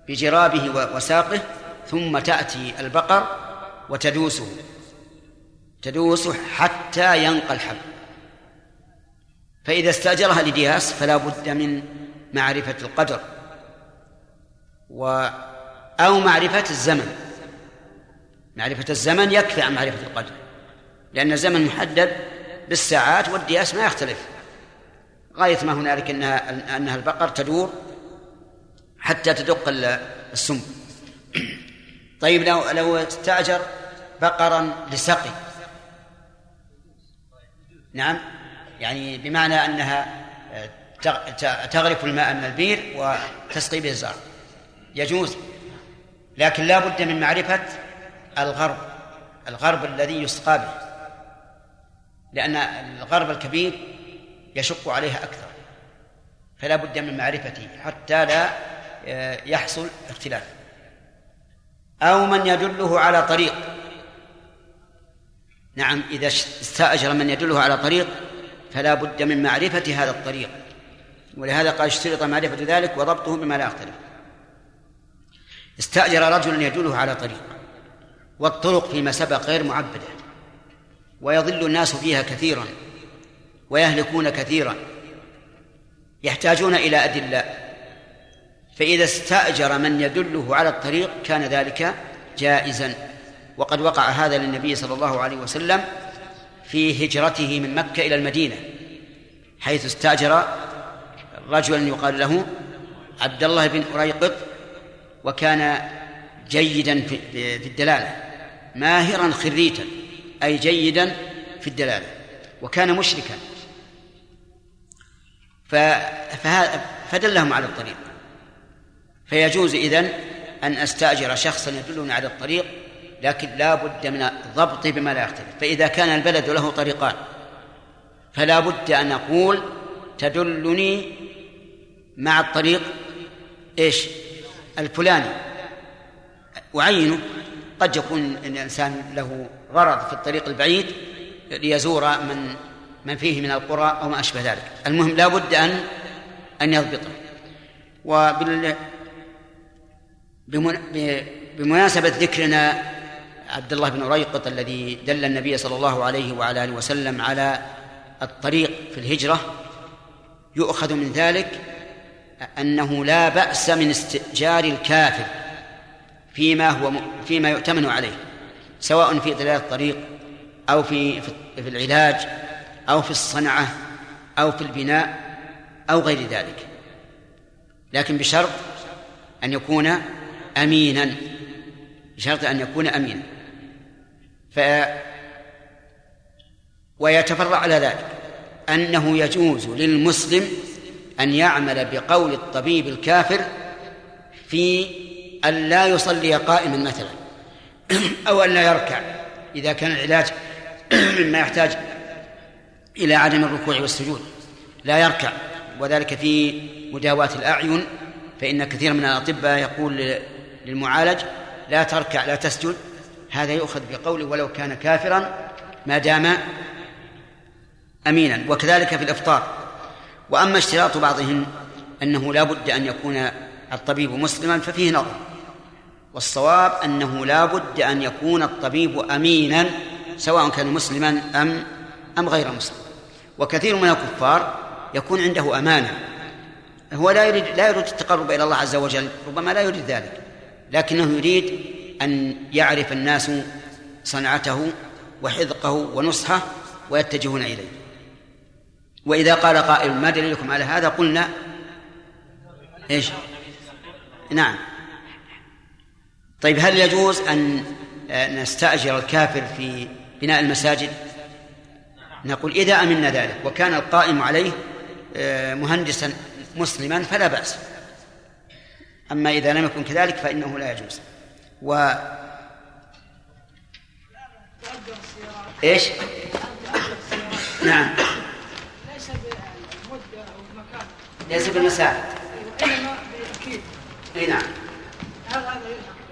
بجرابه وساقه ثم تأتي البقر وتدوسه. تدوسه حتى ينقى الحب. فإذا استأجرها لدياس فلا بد من معرفة القدر و أو معرفة الزمن. معرفة الزمن يكفي عن معرفة القدر لأن الزمن محدد بالساعات والدياس ما يختلف. غاية ما هنالك أنها أنها البقر تدور حتى تدق السم. طيب لو لو استأجر بقرا لسقي. نعم يعني بمعنى أنها تغرف الماء من البير وتسقي به الزرع. يجوز لكن لا بد من معرفة الغرب الغرب الذي يسقى به لأن الغرب الكبير يشق عليها أكثر. فلا بد من معرفته حتى لا آه، يحصل اختلاف. أو من يدله على طريق. نعم إذا استأجر من يدله على طريق فلا بد من معرفة هذا الطريق. ولهذا قال اشترط معرفة ذلك وضبطه بما لا يختلف. استأجر رجلا يدله على طريق والطرق فيما سبق غير معبدة ويضل الناس فيها كثيرا ويهلكون كثيرا يحتاجون إلى أدلة فإذا استأجر من يدله على الطريق كان ذلك جائزا. وقد وقع هذا للنبي صلى الله عليه وسلم في هجرته من مكة إلى المدينة حيث استأجر رجلا يقال له عبد الله بن أريقط وكان جيدا في الدلالة ماهرا خريتا أي جيدا في الدلالة وكان مشركا. فدلهم على الطريق. فيجوز إذن أن أستأجر شخصا يدلني على الطريق لكن لا بد من الضبط بما لا يختلف. فإذا كان البلد له طريقان فلا بد أن أقول تدلني مع الطريق إيش؟ الفلاني. أعينه قد يكون الإنسان له غرض في الطريق البعيد ليزور من من فيه من القرى أو ما أشبه ذلك. المهم لا بد أن أن يضبطه. وبال بمناسبة ذكرنا عبد الله بن ريقط الذي دل النبي صلى الله عليه وعلى آله وسلم على الطريق في الهجرة يؤخذ من ذلك أنه لا بأس من استئجار الكافر فيما هو فيما يؤتمن عليه سواء في دلالة الطريق أو في في العلاج أو في الصنعة أو في البناء أو غير ذلك. لكن بشرط أن يكون أمينا بشرط أن يكون أمينا. ف ويتفرع على ذلك أنه يجوز للمسلم أن يعمل بقول الطبيب الكافر في أن لا يصلي قائما مثلا أو أن لا يركع إذا كان العلاج مما يحتاج إلى عدم الركوع والسجود لا يركع. وذلك في مداواة الأعين فإن كثير من الأطباء يقول للمعالج لا تركع لا تسجد هذا يؤخذ بقوله ولو كان كافرا ما دام أمينا وكذلك في الإفطار. وأما اشتراط بعضهم أنه لا بد أن يكون الطبيب مسلما ففيه نظر. والصواب أنه لا بد أن يكون الطبيب أمينا سواء كان مسلما أم أم غير مسلم. وكثير من الكفار يكون عنده أمانة. هو لا يريد لا يريد التقرب إلى الله عز وجل ربما لا يريد ذلك. لكنه يريد أن يعرف الناس صنعته وحذقه ونصحه ويتجهون إليه. وإذا قال قائل ما دليلكم على هذا قلنا إيش؟ نعم. طيب هل يجوز أن نستأجر الكافر في بناء المساجد؟ نقول إذا أمنا ذلك وكان القائم عليه آه، مهندسا مسلما فلا بأس. أما إذا لم يكن كذلك فإنه لا يجوز. و إيش؟ نعم. ليس بالمدة أو المكان ليس بالأكيد إي نعم.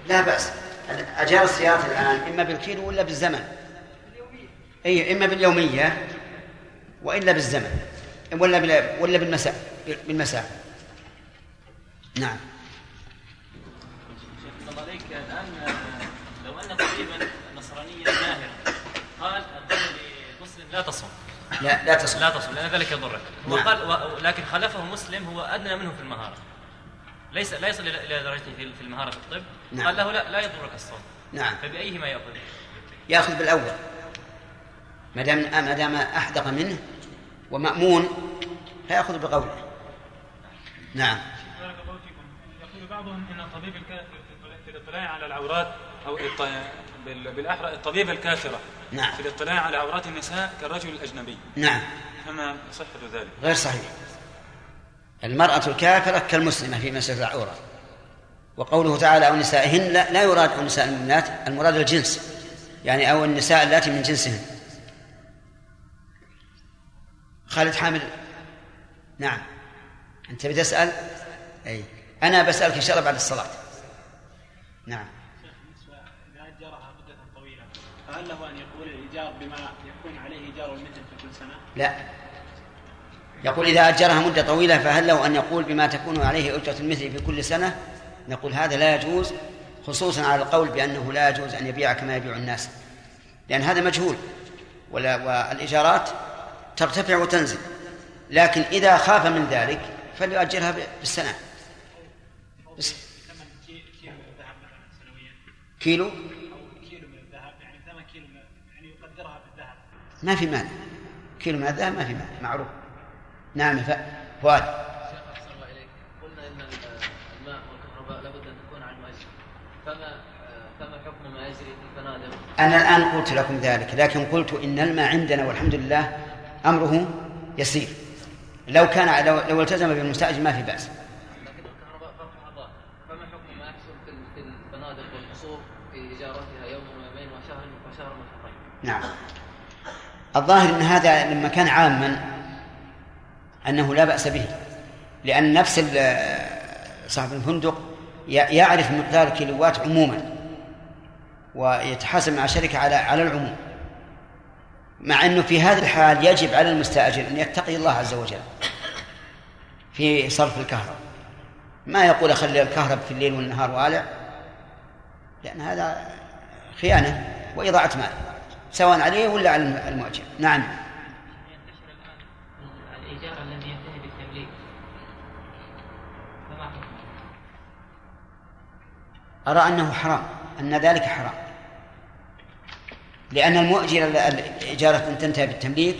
لا بأس. أجار السيارة الآن إما بالكيلو ولا بالزمن. أي إما باليومية وإلا بالزمن. ولا. ولا بالمساء بالمساء. نعم الله عليك الآن لو أن طبيبا نصرانيا ماهرا قال الدم لمسلم لا تصوم. لا لا تصوم. لا تصوم لأن ذلك يضرك. نعم. وقال و... لكن خالفه مسلم هو أدنى منه في المهارة. ليس لا يصل إلى إلى درجته في في المهارة في الطب. نعم. قال له لا لا يضرك الصوم. نعم. فبأيهما يأخذ؟ يأخذ بالأول. ما دام ما دام أحدق منه ومأمون فيأخذ بقوله. نعم. بارك الله فيكم. يقول بعضهم إن الطبيب الكافر في الاطلاع على العورات أو بالأحرى الطبيب الكافرة. نعم. في الاطلاع على عورات النساء كالرجل الأجنبي. نعم. فما صحة ذلك؟ غير صحيح. المرأة الكافرة كالمسلمة في مسألة العورة. وقوله تعالى أو نسائهن لا, لا يراد أو نساء المؤمنات المراد الجنس. يعني أو النساء اللاتي من جنسهن. خالد حامل نعم. أنت بتسأل أي. أنا بسألك إن شاء الله بعد الصلاة. نعم. فهل له أن يقول الإيجار بما يكون عليه إيجار المثل في كل سنة؟ لا. يقول إذا أجرها مدة طويلة فهل له أن يقول بما تكون عليه أجرة المثل في كل سنة؟ نقول هذا لا يجوز خصوصا على القول بأنه لا يجوز أن يبيع كما يبيع الناس. لأن هذا مجهول ولا والإيجارات ترتفع وتنزل. لكن إذا خاف من ذلك فليؤجرها بالسنة. بس. كيلو كيلو من الذهب يعني ثمن كيلو من يعني يقدرها بالذهب ما في مانع. كيلو من الذهب ما في مانع. معروف. نعم فؤاد. قلنا إن الماء والكهرباء لابد أن تكون على المؤجر فما فما حكم ما يجري في الفنادق أنا الآن قلت لكم ذلك لكن قلت إن الماء عندنا والحمد لله أمره يسير. لو كان لو, لو التزم بالمستأجر ما في بأس. لكن الكهرباء فرق فما حكم ما يحصل في والقصور في يوم ويومين وشهر وشهر وشهرين نعم. الظاهر أن هذا لما كان عاما أنه لا بأس به لأن نفس صاحب الفندق يعرف مقدار الكيلوات عموما ويتحاسب مع الشركة على على العموم. مع أنه في هذه الحال يجب على المستأجر أن يتقي الله عز وجل في صرف الكهرباء ما يقول أخلي الكهرب في الليل والنهار وآلع؟ لأن هذا خيانة وإضاعة مال. سواء عليه ولا على المؤجر. نعم. الإيجار الذي ينتهي فما؟ أرى أنه حرام أن ذلك حرام. لأن المؤجر ال- الإجارة تنتهي بالتمليك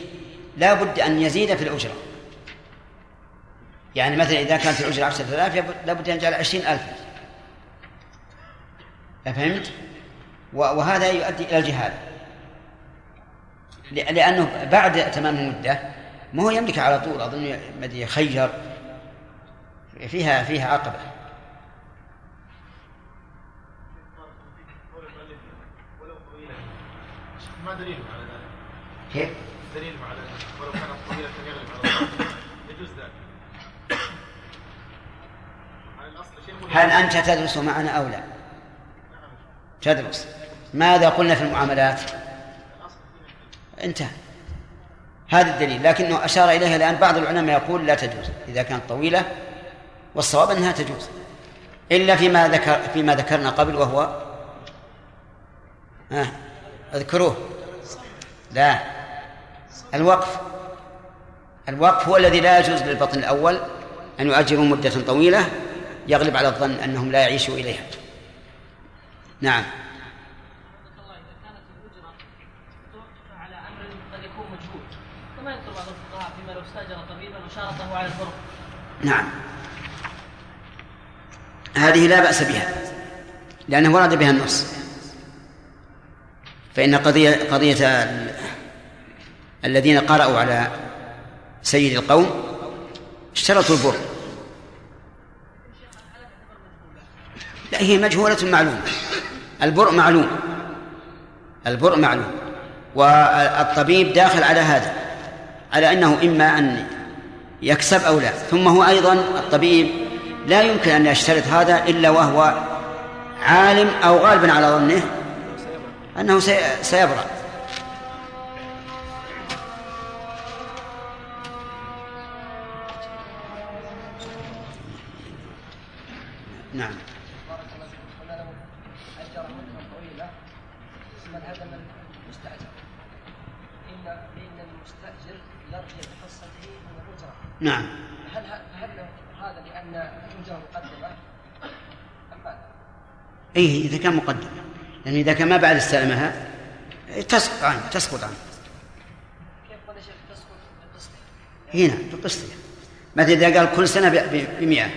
لا بد أن يزيد في الأجرة. يعني مثلا إذا كانت الأجرة عشرة آلاف لا بد أن يجعل عشرين ألف. أفهمت؟ وهذا يؤدي إلى الجهاد. لأنه بعد تمام المدة ما هو يملك على طول أظن مدي يخير فيها فيها عقبة. ما على ذلك؟ كيف؟ على ذلك ولو كانت طويلة يغلب على الظن يجوز ذلك. هل أنت تدرس معنا أو لا؟ تدرس. ماذا قلنا في المعاملات؟ انتهى. هذا الدليل. لكنه أشار إليها الآن بعض العلماء يقول لا تجوز. إذا كانت طويلة والصواب أنها تجوز. إلا فيما ذكر فيما ذكرنا قبل وهو ها اذكروه. لا. الوقف. الوقف هو الذي لا يجوز للبطن الأول أن يؤجروا مدة طويلة يغلب على الظن أنهم لا يعيشوا إليها. نعم على أمر قد يكون مجهول كما يذكر بعض الفقهاء فيما لو استاجر طبيبا وشارطه على البر نعم. هذه لا بأس بها لأنه ورد بها النص. فإن قضية قضية ال- الذين قرأوا على سيد القوم اشترطوا البر. لا هي مجهولة معلومة. البر معلوم. البر معلوم. والطبيب داخل على هذا. على أنه إما أن يكسب أو لا. ثم هو أيضا الطبيب لا يمكن أن يشترط هذا إلا وهو عالم أو غالبا على ظنه أنه سي- سيبرأ. نعم. نعم. هل هل هذا لأن الهجرة مقدمة؟ أم إيه، إذا كان مقدمة. يعني إذا كان ما بعد استلمها تسقط عنه تسقط عنه. كيف قال شيخ تسقط هنا بالقسط. مثلا إذا قال كل سنة ب 100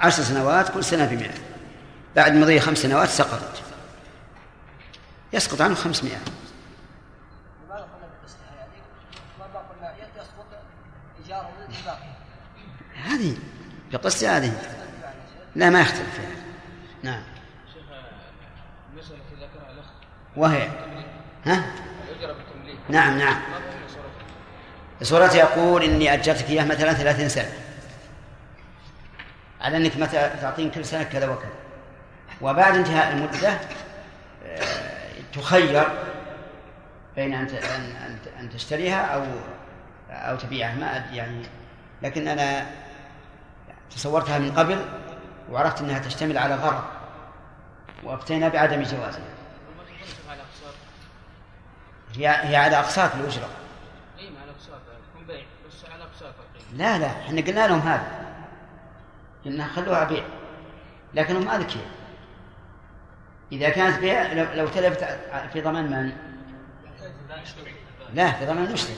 عشر سنوات كل سنة ب 100 بعد مضي خمس سنوات سقطت. يسقط عنه 500 هذه بقسطة هذه. لا ما يختلف فيها. نعم. وهي. ها؟ نعم نعم؟ صورته يقول إني أجرتك إياه مثلا ثلاثين سنة. على أنك متى تعطين كل سنة كذا وكذا. وبعد انتهاء المدة آه، تخير بين أن أن تشتريها أو أو تبيعه ما يعني لكن أنا تصورتها من قبل وعرفت أنها تشتمل على غرض وأفتينا بعدم جوازها. هي هي على أقساط الأجرة. القيمة. لا لا إحنا قلنا لهم هذا. قلنا خلوها بيع. لكنهم أذكياء. إذا كانت بيع لو, لو تلفت في ضمان من؟ لا في ضمان المشتري.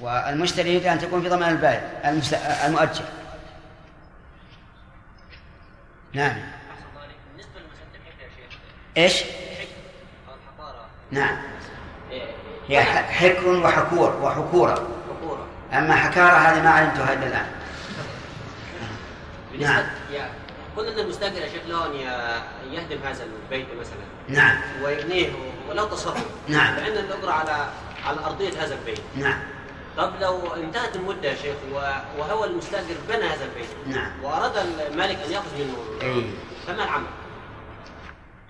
والمشتري يريد أن تكون في ضمان البائع. المؤجر. نعم. بالنسبة للمسدحين يا شيخ إيش؟ أو الحقاره نعم. هي حكر وحكور وحكورة. حقوره أما حكارة هذه ما علمتها إلا الآن. نعم. قلنا ان المستاجر يا شيخ له ان يهدم هذا البيت مثلا. نعم. ويبنيه ولو تصرف نعم. لأن الأجرة على على أرضية هذا البيت. نعم. طب لو انتهت المدة يا شيخ وهو المستأجر بنى هذا البيت نعم. وأراد المالك أن يأخذ منه أي. فما العمل؟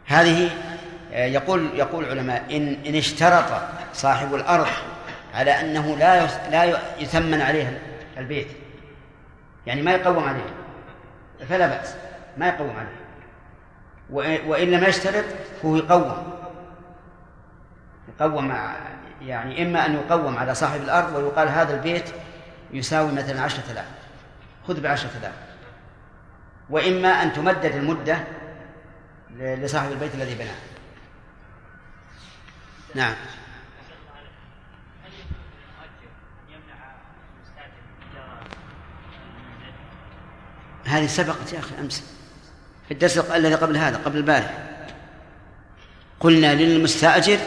هذه آه، يقول يقول العلماء إن إن اشترط صاحب الأرض على أنه لا لا يثمن عليه البيت يعني ما يقوم عليه فلا بأس ما يقوم عليه وإن لم يشترط فهو يقوم يقوم مع يعني إما أن يقوم على صاحب الأرض ويقال هذا البيت يساوي مثلا عشرة آلاف. خذ بعشرة آلاف. وإما أن تمدد المدة لصاحب البيت الذي بناه. نعم. هذه سبقت يا أخي أمس في الدرس الذي قبل هذا قبل البارح قلنا للمستأجر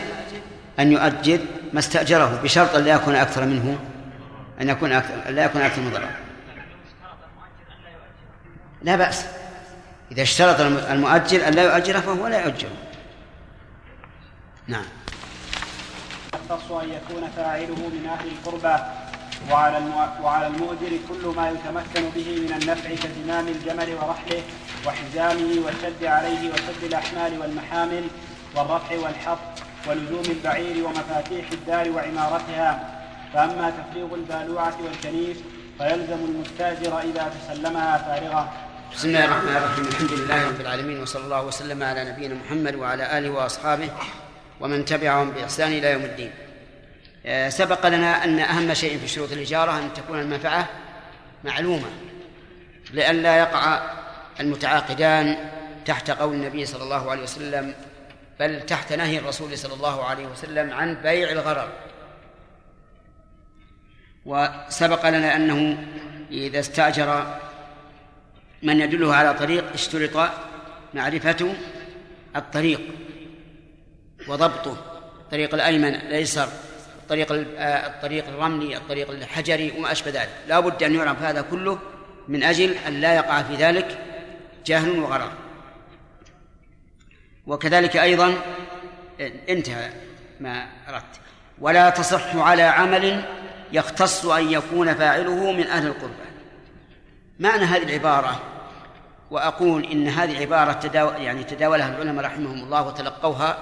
أن يؤجر ما استأجره بشرط أن لا يكون أكثر منه أن يكون أكثر لا يكون أكثر من ضرر. لا بأس. إذا اشترط الم- المؤجر أن لا يؤجره فهو لا يؤجره. نعم. يختص أن يكون فاعله من أهل القربى وعلى وعلى المؤجر كل ما يتمكن به من النفع كزمام الجمل ورحله وحزامه والشد عليه وشد الأحمال والمحامل والرفع والحط. ولزوم البعير ومفاتيح الدار وعمارتها. فأما تفريغ البالوعة والكنيف فيلزم المستاجر إذا تسلمها فارغة بسم الله الرحمن الرحيم. الحمد لله رب العالمين وصلى الله وسلم على نبينا محمد وعلى آله وأصحابه ومن تبعهم بإحسان إلى يوم الدين. آه، سبق لنا أن أهم شيء في شروط الإجارة أن تكون المنفعة معلومة لئلا يقع المتعاقدان تحت قول النبي صلى الله عليه وسلم بل تحت نهي الرسول صلى الله عليه وسلم عن بيع الغرر. وسبق لنا أنه إذا استأجر من يدله على طريق اشترط معرفة الطريق وضبطه. الطريق الأيمن الأيسر الطريق ال- آه، الطريق الرملي الطريق الحجري وما أشبه ذلك. لا بد أن يعرف هذا كله من أجل أن لا يقع في ذلك جهل وغرر. وكذلك أيضا انتهى ما أردت. ولا تصح على عمل يختص أن يكون فاعله من أهل القربى. معنى هذه العبارة وأقول إن هذه عبارة تداو يعني تداولها العلماء رحمهم الله وتلقوها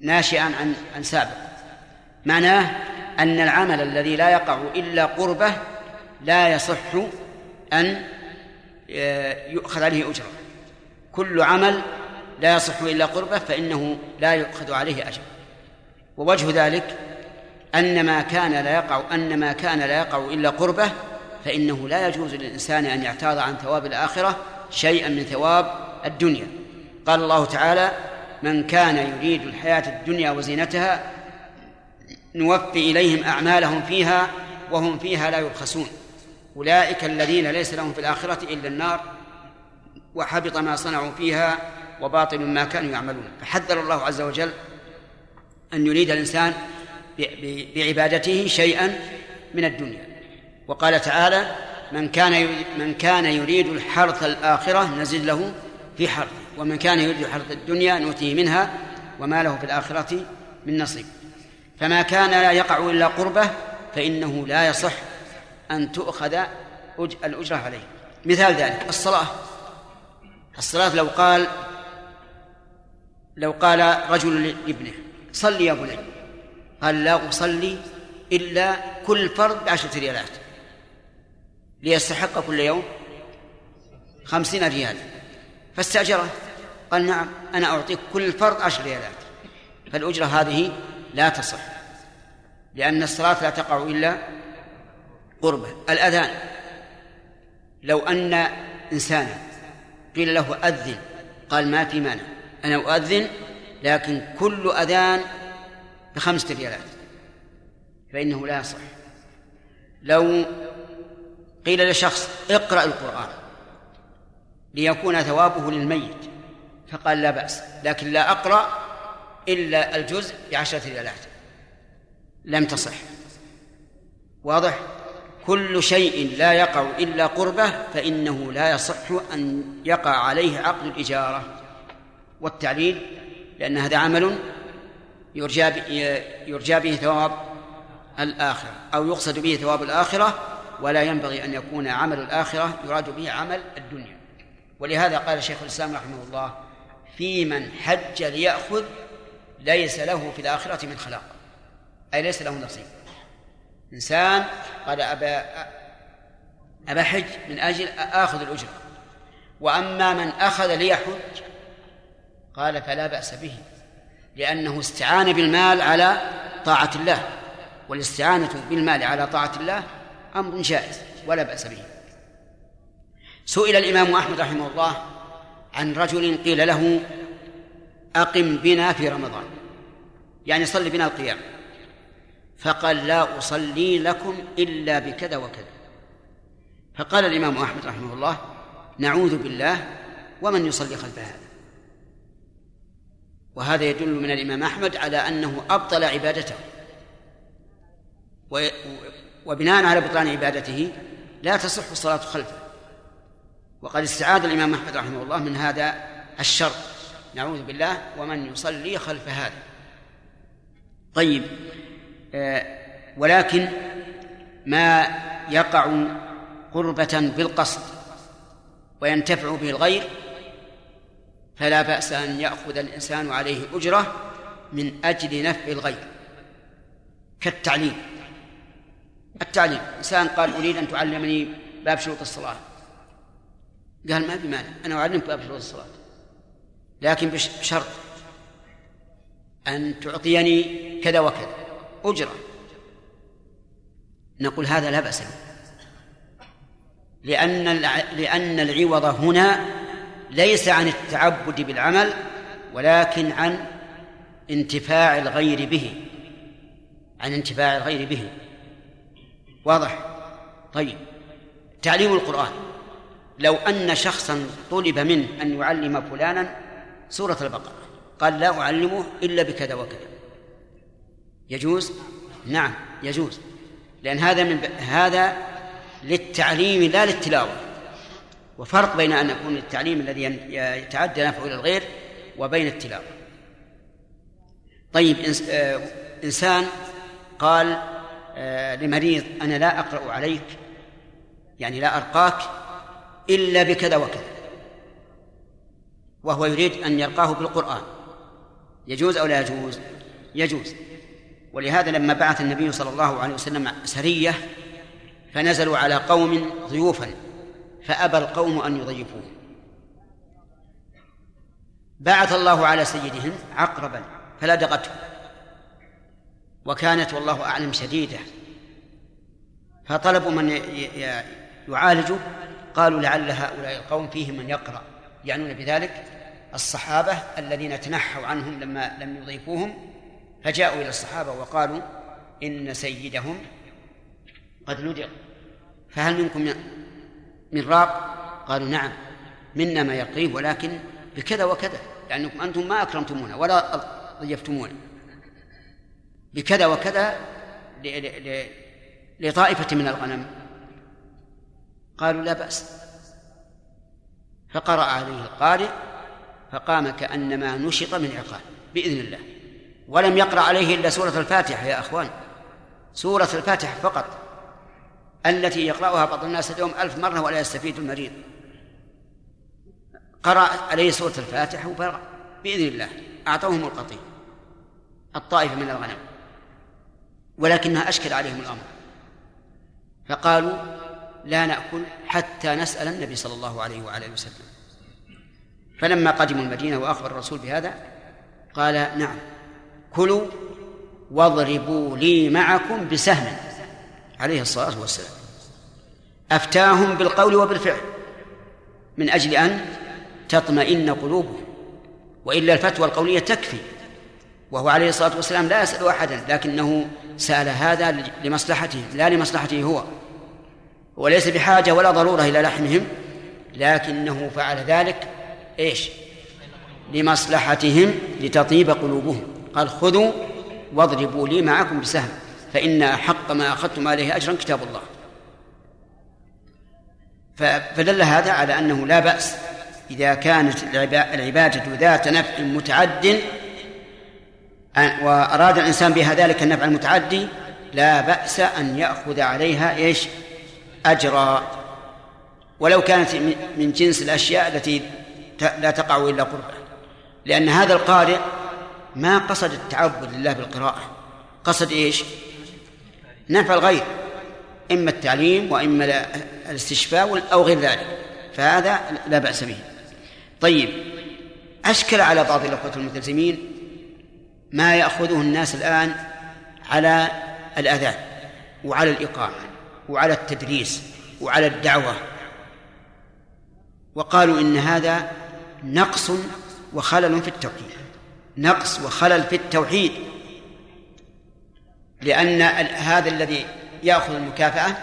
ناشئا عن عن سابق. معناه أن العمل الذي لا يقع إلا قربة لا يصح أن آه، يؤخذ عليه أجرة. كل عمل لا يصح إلا قربة فإنه لا يؤخذ عليه أجر. ووجه ذلك أن ما كان لا يقع أن ما كان لا يقع إلا قربة فإنه لا يجوز للإنسان أن يعتاض عن ثواب الآخرة شيئا من ثواب الدنيا. قال الله تعالى من كان يريد الحياة الدنيا وزينتها نوفي إليهم أعمالهم فيها وهم فيها لا يبخسون. أولئك الذين ليس لهم في الآخرة إلا النار وحبط ما صنعوا فيها وباطل ما كانوا يعملون. فحذر الله عز وجل أن يريد الإنسان بعبادته شيئا من الدنيا. وقال تعالى من كان من كان يريد الحرث الآخرة نزد له في حرثه ومن كان يريد حرث الدنيا نؤتيه منها وما له في الآخرة من نصيب. فما كان لا يقع إلا قربه فإنه لا يصح أن تؤخذ أج- الأجرة عليه. مثال ذلك الصلاة. الصلاة لو قال لو قال رجل لابنه صلي يا بني قال لا أصلي إلا كل فرد بعشرة ريالات. ليستحق كل يوم خمسين ريال. فاستأجره. قال نعم أنا أعطيك كل فرد عشر ريالات. فالأجرة هذه لا تصح لأن الصلاة لا تقع إلا قربة. الأذان لو أن إنسانا قيل له أذن قال ما في مانع. أنا أؤذن لكن كل أذان بخمسة ريالات فإنه لا يصح. لو قيل لشخص اقرأ القرآن ليكون ثوابه للميت فقال لا بأس. لكن لا أقرأ إلا الجزء بعشرة ريالات لم تصح. واضح؟ كل شيء لا يقع إلا قربه فإنه لا يصح أن يقع عليه عقد الإجارة. والتعليل لأن هذا عمل يرجى يرجى به ثواب الآخرة أو يقصد به ثواب الآخرة ولا ينبغي أن يكون عمل الآخرة يراد به عمل الدنيا. ولهذا قال شيخ الإسلام رحمه الله في من حج ليأخذ ليس له في الآخرة من خلاق. أي ليس له نصيب. إنسان قال أبا أبا حج من أجل آخذ الأجرة. وأما من أخذ ليحج قال فلا بأس به لأنه استعان بالمال على طاعة الله والاستعانة بالمال على طاعة الله أمر جائز ولا بأس به. سئل الإمام أحمد رحمه الله عن رجل قيل له أقم بنا في رمضان يعني صل بنا القيام. فقال لا أصلي لكم إلا بكذا وكذا. فقال الإمام أحمد رحمه الله نعوذ بالله ومن يصلي خلف هذا. وهذا يدل من الإمام أحمد على أنه أبطل عبادته. وبناء على بطلان عبادته لا تصح الصلاة خلفه. وقد استعاد الإمام أحمد رحمه الله من هذا الشر. نعوذ بالله ومن يصلي خلف هذا. طيب آه ولكن ما يقع قربة بالقصد وينتفع به الغير فلا بأس أن يأخذ الإنسان عليه أجرة من أجل نفع الغير. كالتعليم. التعليم. إنسان قال أريد أن تعلمني باب شروط الصلاة. قال ما بمانع أنا أعلمك باب شروط الصلاة. لكن بشرط. أن تعطيني كذا وكذا. أجرة. نقول هذا لا بأس لأن لأن العوض هنا ليس عن التعبد بالعمل ولكن عن انتفاع الغير به. عن انتفاع الغير به. واضح؟ طيب. تعليم القرآن. لو أن شخصا طلب منه أن يعلم فلانا سورة البقرة. قال لا أعلمه إلا بكذا وكذا. يجوز؟ نعم يجوز. لأن هذا من ب... هذا للتعليم لا للتلاوة. وفرق بين أن يكون التعليم الذي يتعدى نفعه إلى الغير وبين التلاوة. طيب آه، إنسان قال آه، لمريض أنا لا أقرأ عليك يعني لا أرقاك إلا بكذا وكذا. وهو يريد أن يرقاه بالقرآن. يجوز أو لا يجوز؟ يجوز. ولهذا لما بعث النبي صلى الله عليه وسلم سرية فنزلوا على قوم ضيوفا. فأبى القوم أن يضيفوه. بعث الله على سيدهم عقربا فلدغته. وكانت والله أعلم شديدة. فطلبوا من يعالجه قالوا لعل هؤلاء القوم فيهم من يقرأ. يعنون بذلك الصحابة الذين تنحوا عنهم لما لم يضيفوهم. فجاءوا إلى الصحابة وقالوا إن سيدهم قد لدغ فهل منكم من راق قالوا نعم. منا ما يقيه ولكن بكذا وكذا. لأنكم أنتم ما أكرمتمونا ولا ضيفتمونا بكذا وكذا لطائفة من الغنم. قالوا لا بأس. فقرأ عليه القارئ فقام كأنما نشط من عقال بإذن الله. ولم يقرأ عليه إلا سورة الفاتحة يا أخوان. سورة الفاتحة فقط. التي يقرأها بعض الناس اليوم ألف مرة ولا يستفيد المريض. قرأ عليه سورة الفاتحة بإذن الله. أعطوهم القطيع الطائفة من الغنم. ولكنها أشكل عليهم الأمر. فقالوا لا نأكل حتى نسأل النبي صلى الله عليه وعلى وسلم. فلما قدموا المدينة وأخبر الرسول بهذا قال نعم كلوا واضربوا لي معكم بسهم. عليه الصلاة والسلام. أفتاهم بالقول وبالفعل. من أجل أن تطمئن قلوبهم. وإلا الفتوى القولية تكفي. وهو عليه الصلاة والسلام لا يسأل أحدا لكنه سأل هذا لمصلحته لا لمصلحته هو. وليس بحاجة ولا ضرورة إلى لحمهم لكنه فعل ذلك إيش؟ لمصلحتهم لتطيب قلوبهم. قال خذوا واضربوا لي معكم بسهم. فإن أحق ما أخذتم عليه أجرا كتاب الله. فدل هذا على أنه لا بأس إذا كانت العبادة ذات نفع متعد وأراد الإنسان بها ذلك النفع المتعدي لا بأس أن يأخذ عليها إيش؟ أجرا. ولو كانت من جنس الأشياء التي لا تقع إلا قربا لأن هذا القارئ ما قصد التعبد لله بالقراءة. قصد إيش؟ نفع الغير إما التعليم وإما الاستشفاء أو غير ذلك فهذا لا بأس به. طيب أشكل على بعض الأخوة الملتزمين ما يأخذه الناس الآن على الأذان وعلى الإقامة وعلى التدريس وعلى الدعوة. وقالوا إن هذا نقص وخلل في التوحيد نقص وخلل في التوحيد. لأن هذا الذي يأخذ المكافأة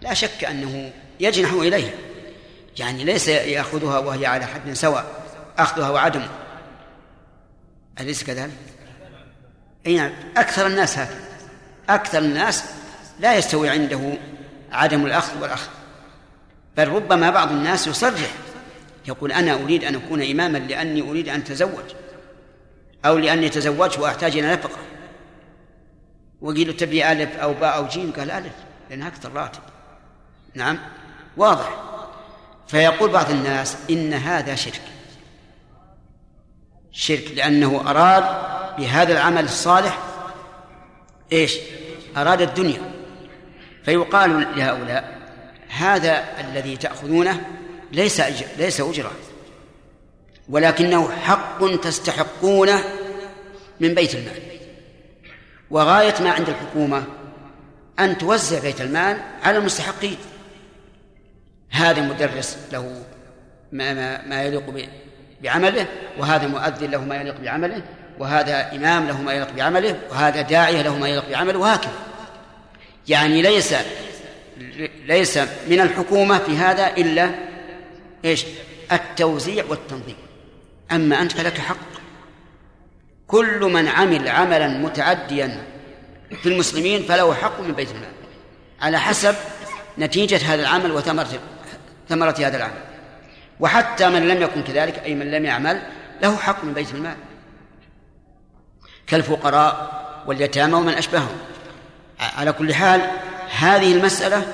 لا شك أنه يجنح إليها يعني ليس يأخذها وهي على حد سواء أخذها وعدمه أليس كذلك؟ أي نعم. أكثر الناس هكذا أكثر الناس لا يستوي عنده عدم الأخذ والأخذ. بل ربما بعض الناس يصرح يقول أنا أريد أن أكون إماما لأني أريد أن أتزوج أو لأني تزوجت وأحتاج إلى نفقة. وقيل تبي ألف أو باء أو جيم؟ قال ألف لأن أكثر راتب نعم واضح. فيقول بعض الناس إن هذا شرك. شرك لأنه أراد بهذا العمل الصالح إيش؟ أراد الدنيا. فيقال لهؤلاء هذا الذي تأخذونه ليس أجر ليس أجرة ولكنه حق تستحقونه من بيت المال. وغاية ما عند الحكومة أن توزع بيت المال على المستحقين. هذا مدرس له ما, ما, ما يليق بعمله وهذا مؤذن له ما يليق بعمله وهذا إمام له ما يليق بعمله وهذا داعية له ما يليق بعمله وهكذا. يعني ليس ليس من الحكومة في هذا إلا إيش؟ التوزيع والتنظيم. أما أنت فلك حق. كل من عمل عملا متعديا في المسلمين فله حق من بيت المال على حسب نتيجة هذا العمل وثمرة ثمرة هذا العمل. وحتى من لم يكن كذلك أي من لم يعمل له حق من بيت المال. كالفقراء واليتامى ومن أشبههم. على كل حال هذه المسألة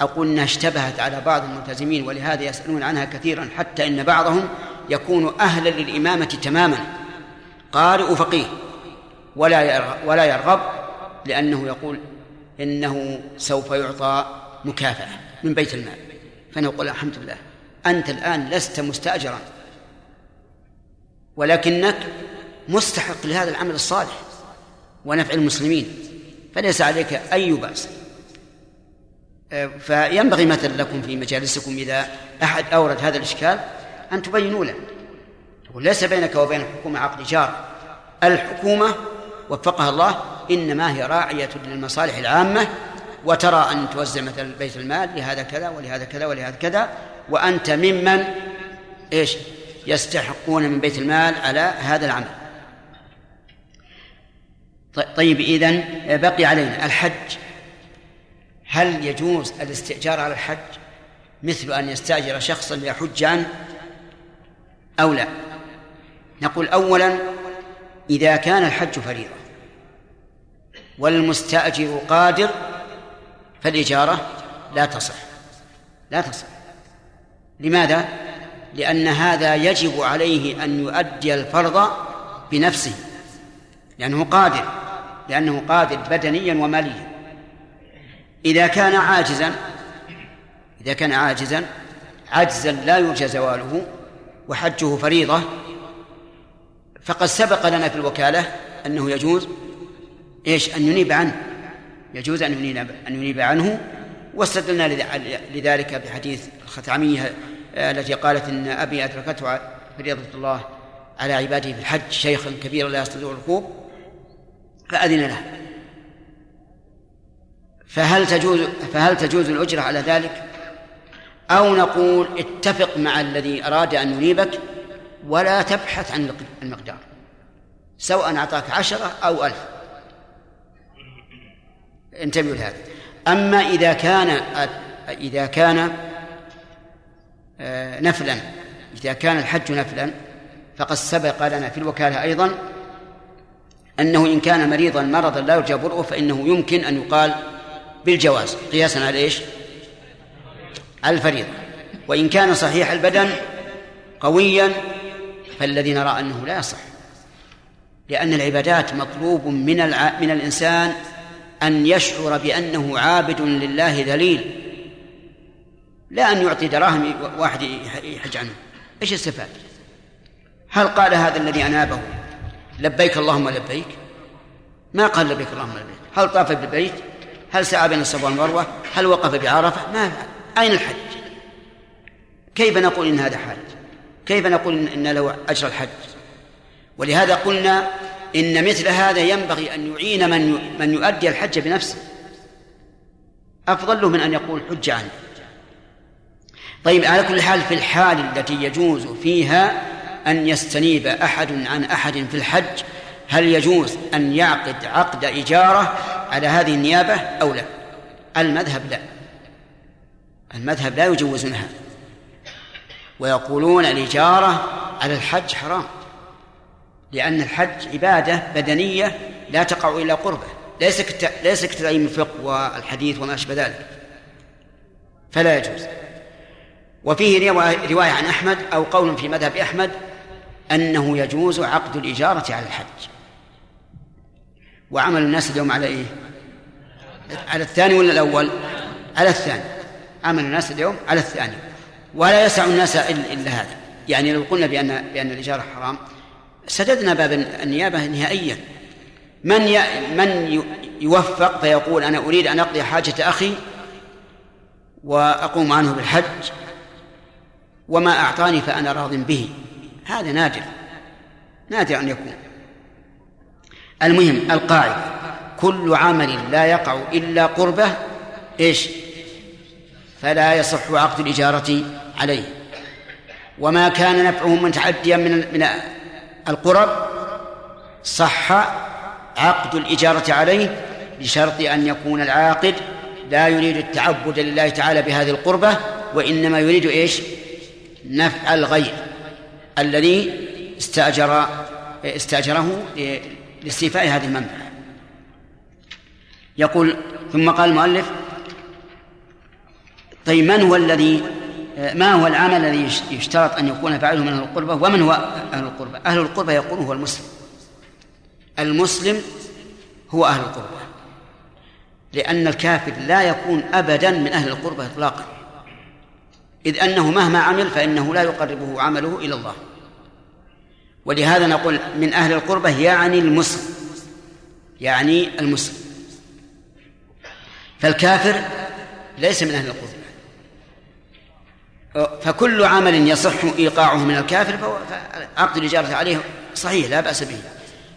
أقول أنها اشتبهت على بعض الملتزمين ولهذا يسألون عنها كثيرا حتى إن بعضهم يكون أهلا للإمامة تماما. قارئ فقيه ولا ولا يرغب لأنه يقول إنه سوف يعطى مكافأة من بيت المال. فنقول الحمد لله أنت الآن لست مستأجرا ولكنك مستحق لهذا العمل الصالح ونفع المسلمين. فليس عليك أي بأس. فينبغي مثلا لكم في مجالسكم إذا أحد أورد هذا الإشكال أن تبينوا له. وليس بينك وبين الحكومة عقد جار الحكومة وفقها الله إنما هي راعية للمصالح العامة وترى أن توزع مثلا بيت المال لهذا كذا ولهذا كذا ولهذا كذا وأنت ممن إيش يستحقون من بيت المال على هذا العمل. طيب إذن بقي علينا الحج. هل يجوز الاستئجار على الحج مثل أن يستأجر شخصا ليحج عنه أو لا؟ نقول أولا إذا كان الحج فريضة والمستأجر قادر فالإجارة لا تصح. لا تصح. لماذا؟ لأن هذا يجب عليه أن يؤدي الفرض بنفسه لأنه قادر لأنه قادر بدنيا وماليا. إذا كان عاجزا إذا كان عاجزا عجزا لا يرجى زواله وحجه فريضة فقد سبق لنا في الوكالة أنه يجوز إيش؟ أن ينيب عنه. يجوز أن ينيب, أن ينيب عنه. واستدلنا لذلك بحديث الخثعمية التي قالت إن أبي أدركته فريضة الله على عباده في الحج شيخا كبيرا لا يستطيع الركوب فأذن له. فهل تجوز فهل تجوز الأجرة على ذلك؟ أو نقول اتفق مع الذي أراد أن ينيبك ولا تبحث عن المقدار. سواء أعطاك عشرة أو ألف. انتبهوا لهذا. أما إذا كان إذا كان آه، نفلا إذا كان الحج نفلا فقد سبق لنا في الوكالة أيضا أنه إن كان مريضا مرضا لا يرجى برؤه فإنه يمكن أن يقال بالجواز. قياسا على إيش؟ الفريضة. وإن كان صحيح البدن قويا فالذي نرى أنه لا يصح. لأن العبادات مطلوب من الع... من الإنسان أن يشعر بأنه عابد لله ذليل لا أن يعطي دراهم واحد يحج عنه. إيش استفاد هل قال هذا الذي أنابه؟ لبيك اللهم لبيك. ما قال لبيك اللهم لبيك. هل طاف بالبيت؟ هل سعى بين الصفا والمروة؟ هل وقف بعرفة؟ ما أين الحج؟ كيف نقول إن هذا حاج؟ كيف نقول إن له أجر الحج؟ ولهذا قلنا إن مثل هذا ينبغي أن يعين من من يؤدي الحج بنفسه. أفضل له من أن يقول حج عنه طيب على كل حال في الحال التي يجوز فيها أن يستنيب أحد عن أحد في الحج هل يجوز أن يعقد عقد إجارة على هذه النيابة أو لا؟ المذهب لا. المذهب لا يجوزونها. ويقولون الإجارة على الحج حرام لأن الحج عبادة بدنية لا تقع إلا قربة ليس ليس كتعليم الفقه والحديث وما أشبه ذلك فلا يجوز. وفيه رواية عن أحمد أو قول في مذهب أحمد أنه يجوز عقد الإجارة على الحج. وعمل الناس اليوم على إيه؟ على الثاني ولا الأول؟ على الثاني. عمل الناس اليوم على الثاني. ولا يسع الناس إلا هذا. يعني لو قلنا بأن بأن الإجارة حرام سددنا باب النيابة نهائيا. من من يوفق فيقول أنا أريد أن أقضي حاجة أخي وأقوم عنه بالحج وما أعطاني فأنا راض به. هذا نادر. نادر أن يكون. المهم القاعدة كل عمل لا يقع إلا قربه إيش؟ فلا يصح عقد الإجارة عليه. وما كان نفعه متعديا من من القرب صح عقد الإجارة عليه بشرط أن يكون العاقد لا يريد التعبد لله تعالى بهذه القربة وإنما يريد إيش؟ نفع الغير الذي استأجر استأجره لاستيفاء هذه المنفعة. يقول ثم قال المؤلف طيب من هو الذي ما هو العمل الذي يشترط أن يكون فاعله من أهل القربة؟ ومن هو أهل القربة؟ أهل القربة يقول هو المسلم. المسلم هو أهل القربة لأن الكافر لا يكون أبدا من أهل القربة إطلاقا. إذ أنه مهما عمل فإنه لا يقربه عمله إلى الله. ولهذا نقول من أهل القربة يعني المسلم يعني المسلم. فالكافر ليس من أهل القربة. فكل عمل يصح إيقاعه من الكافر فهو عقد الإجارة عليه صحيح لا بأس به.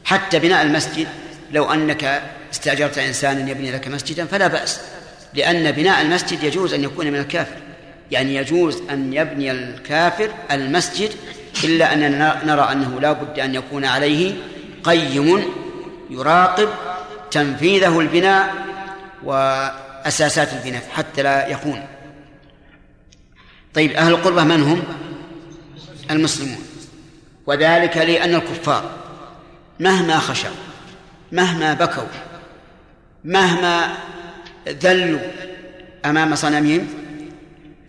حتى بناء المسجد لو أنك استأجرت إنسانا يبني لك مسجدا فلا بأس لأن بناء المسجد يجوز أن يكون من الكافر. يعني يجوز أن يبني الكافر المسجد إلا أننا نرى أنه لا بد أن يكون عليه قيم يراقب تنفيذه البناء وأساسات البناء حتى لا يخون طيب أهل القربة من هم؟ المسلمون. وذلك لأن الكفار مهما خشوا مهما بكوا مهما ذلوا أمام صنمهم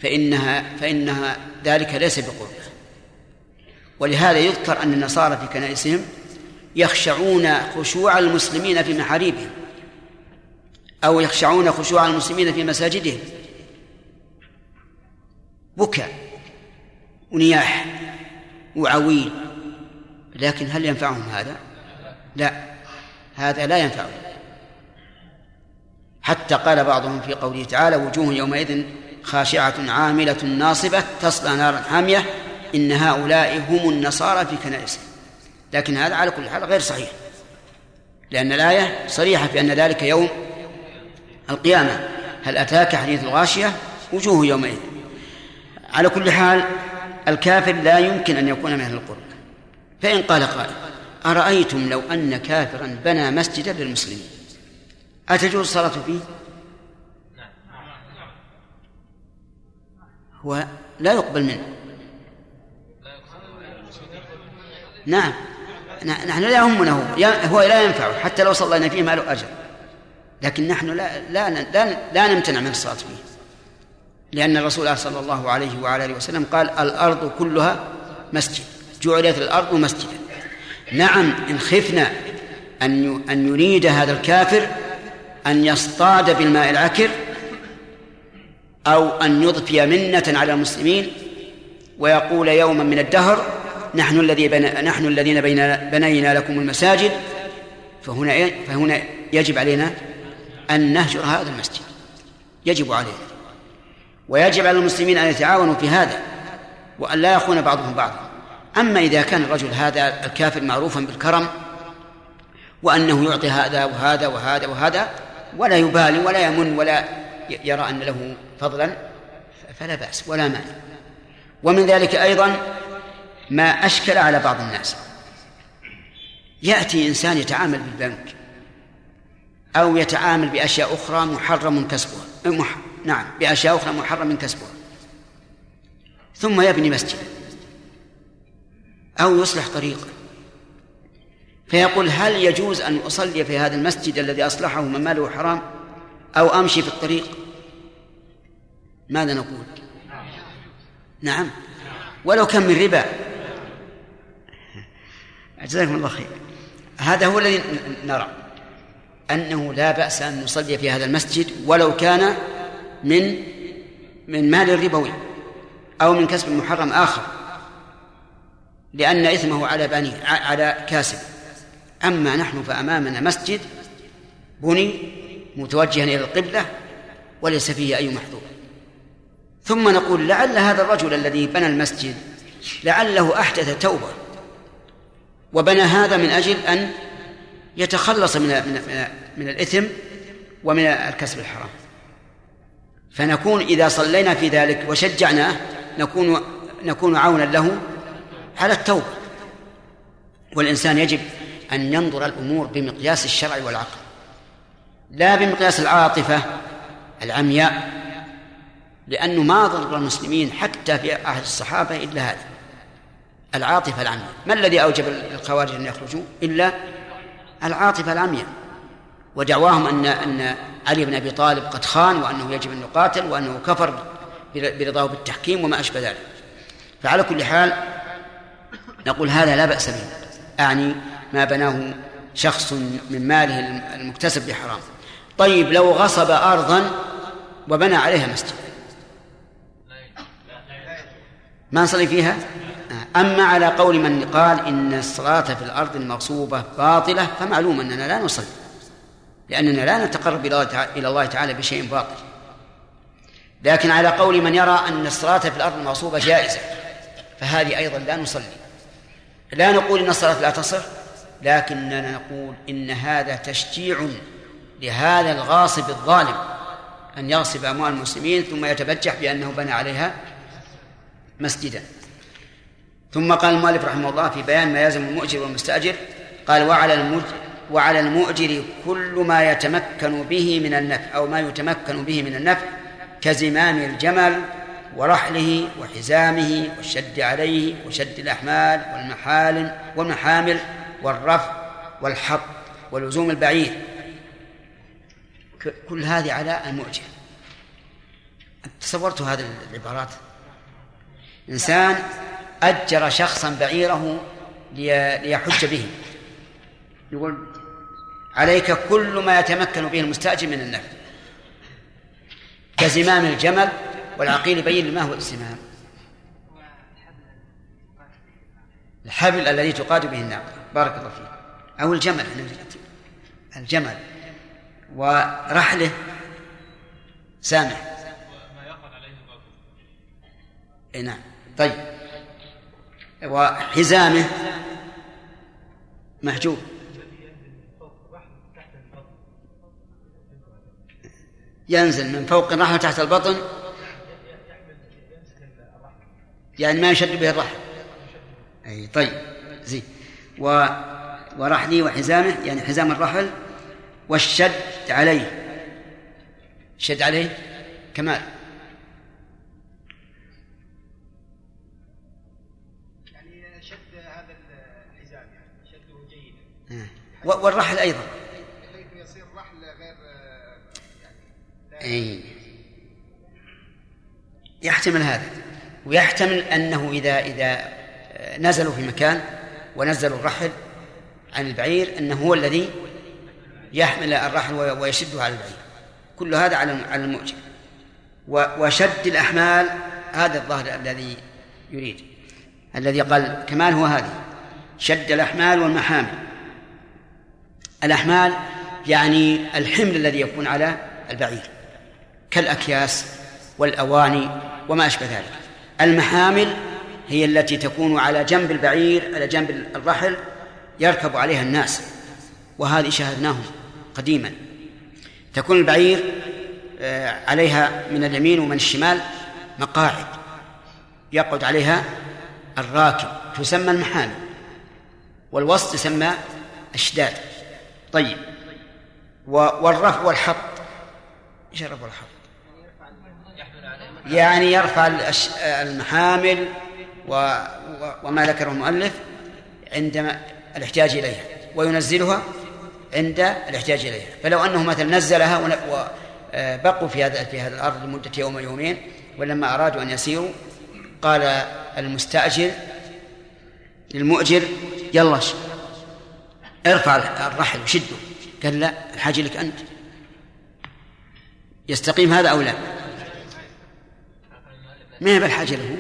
فإنها فإنها ذلك ليس بقرب. ولهذا يذكر أن النصارى في كنائسهم يخشعون خشوع المسلمين في محاريبهم أو يخشعون خشوع المسلمين في مساجدهم. بكاء ونياح وعويل لكن هل ينفعهم هذا؟ لا هذا لا ينفعهم. حتى قال بعضهم في قوله تعالى وجوه يومئذ خاشعة عاملة ناصبة تصلى نارا حامية إن هؤلاء هم النصارى في كنائسهم لكن هذا على كل حال غير صحيح لأن الآية صريحة في أن ذلك يوم القيامة. هل أتاك حديث الغاشية؟ وجوه يومئذ. على كل حال الكافر لا يمكن أن يكون من أهل القرى فإن قال قائل أرأيتم لو أن كافرا بنى مسجدا للمسلمين؟ أتجوز الصلاة فيه؟ هو لا يقبل منه. نعم. نحن لا يهمنا هو. هو لا ينفعه حتى لو صلينا فيه ما له أجر. لكن نحن لا لا لا, لا نمتنع من الصلاة فيه. لأن الرسول صلى الله عليه وعلى آله وسلم قال الأرض كلها مسجد. جعلت الأرض مسجدا. نعم إن خفنا أن أن يريد هذا الكافر أن يصطاد بالماء العكر أو أن يضفي منة على المسلمين ويقول يوما من الدهر نحن الذي بنا نحن الذين بنينا لكم المساجد فهنا إيه؟ فهنا يجب علينا أن نهجر هذا المسجد. يجب علينا. ويجب على المسلمين أن يتعاونوا في هذا وأن لا يخون بعضهم بعضا أما إذا كان الرجل هذا الكافر معروفا بالكرم وأنه يعطي هذا وهذا وهذا وهذا ولا يبالي ولا يمن ولا يرى أن له فضلا فلا بأس ولا مانع ومن ذلك أيضا ما أشكل على بعض الناس يأتي إنسان يتعامل بالبنك أو يتعامل بأشياء أخرى محرم كسبها. نعم بأشياء أخرى محرم كسبها. ثم يبني مسجدا أو يصلح طريقا فيقول هل يجوز أن أصلي في هذا المسجد الذي أصلحه من ماله حرام أو أمشي في الطريق؟ ماذا نقول؟ نعم. ولو كان من ربا. جزاكم الله خير. هذا هو الذي نرى. أنه لا بأس أن نصلي في هذا المسجد ولو كان من من مال ربوي أو من كسب محرم آخر لأن إثمه على بني على كاسب. أما نحن فأمامنا مسجد بني متوجها إلى القبلة وليس فيه أي محظور. ثم نقول لعل هذا الرجل الذي بنى المسجد لعله أحدث توبة وبنى هذا من أجل أن يتخلص من من من الإثم ومن الكسب الحرام. فنكون إذا صلينا في ذلك وشجعناه نكون نكون عونا له على التوبة. والإنسان يجب أن ينظر الأمور بمقياس الشرع والعقل لا بمقياس العاطفة العمياء لأنه ما ضر المسلمين حتى في عهد الصحابة إلا هذا العاطفة العمياء. ما الذي أوجب الخوارج أن يخرجوا؟ إلا العاطفة العمياء. ودعواهم أن أن علي بن أبي طالب قد خان وأنه يجب أن يقاتل وأنه كفر برضاه بالتحكيم وما أشبه ذلك. فعلى كل حال نقول هذا لا بأس به. أعني ما بناه شخص من ماله المكتسب بحرام. طيب لو غصب أرضا وبنى عليها مسجد. ما نصلي فيها؟ أما على قول من قال إن الصلاة في الأرض المغصوبة باطلة فمعلوم أننا لا نصلي. لأننا لا نتقرب إلى الله تعالى بشيء باطل. لكن على قول من يرى أن الصلاة في الأرض المغصوبة جائزة فهذه أيضا لا نصلي. لا نقول إن الصلاة لا تصح لكننا نقول إن هذا تشجيع لهذا الغاصب الظالم أن يغصب أموال المسلمين ثم يتبجح بأنه بنى عليها مسجدا. ثم قال المؤلف رحمه الله في بيان ما يلزم المؤجر والمستأجر قال وعلى المؤجر وعلى المؤجر كل ما يتمكن به من النفع أو ما يتمكن به من النفع كزمام الجمل ورحله وحزامه والشد عليه وشد الأحمال والمحال والمحامل والرفع والحط ولزوم البعير. كل هذه على المؤجر. تصورت هذه العبارات؟ إنسان أجر شخصا بعيره ليحج به. يقول عليك كل ما يتمكن به المستأجر من النفع. كزمام الجمل والعقيل بين ما هو الزمام. الحبل الذي تقاد به الناقة بارك الله فيك. أو الجمل الجمل. ورحله. سامح. إيه نعم. طيب. وحزامه. محجوب ينزل من فوق الرحل تحت البطن. يعني ما يشد به الرحل أي طيب زين. و ورحلي وحزامه يعني حزام الرحل والشد عليه. شد عليه؟ كمال. يعني شد هذا الحزام يعني شده جيدا. آه. والرحل أيضا بحيث يصير رحل غير أي. يحتمل هذا. ويحتمل أنه إذا إذا نزلوا في مكان ونزلوا الرحل عن البعير أنه هو الذي يحمل الرحل وي- ويشده على البعير. كل هذا على على المؤجر. وشد الأحمال هذا الظاهر الذي يريد. الذي قال كمال هو هذه. شد الأحمال والمحامل. الأحمال يعني الحمل الذي يكون على البعير. كالأكياس والأواني وما أشبه ذلك. المحامل هي التي تكون على جنب البعير على جنب الرحل يركب عليها الناس. وهذه شاهدناه قديما. تكون البعير آه، عليها من اليمين ومن الشمال مقاعد. يقعد عليها الراكب تسمى المحامل. والوسط يسمى الشداد طيب. و- والرفع والحط. إيش الرفع والحط؟ يعني يرفع المحامل و... وما ذكره المؤلف عند الاحتياج إليها وينزلها عند الاحتياج إليها فلو أنه مثلا نزلها. وبقوا في هذا في هذه الأرض لمدة يوم يومين ولما أرادوا أن يسيروا قال المستأجر للمؤجر يلا ارفع الرحل وشده قال لا الحاجة لك أنت يستقيم هذا أو لا ما هي بالحاجة له؟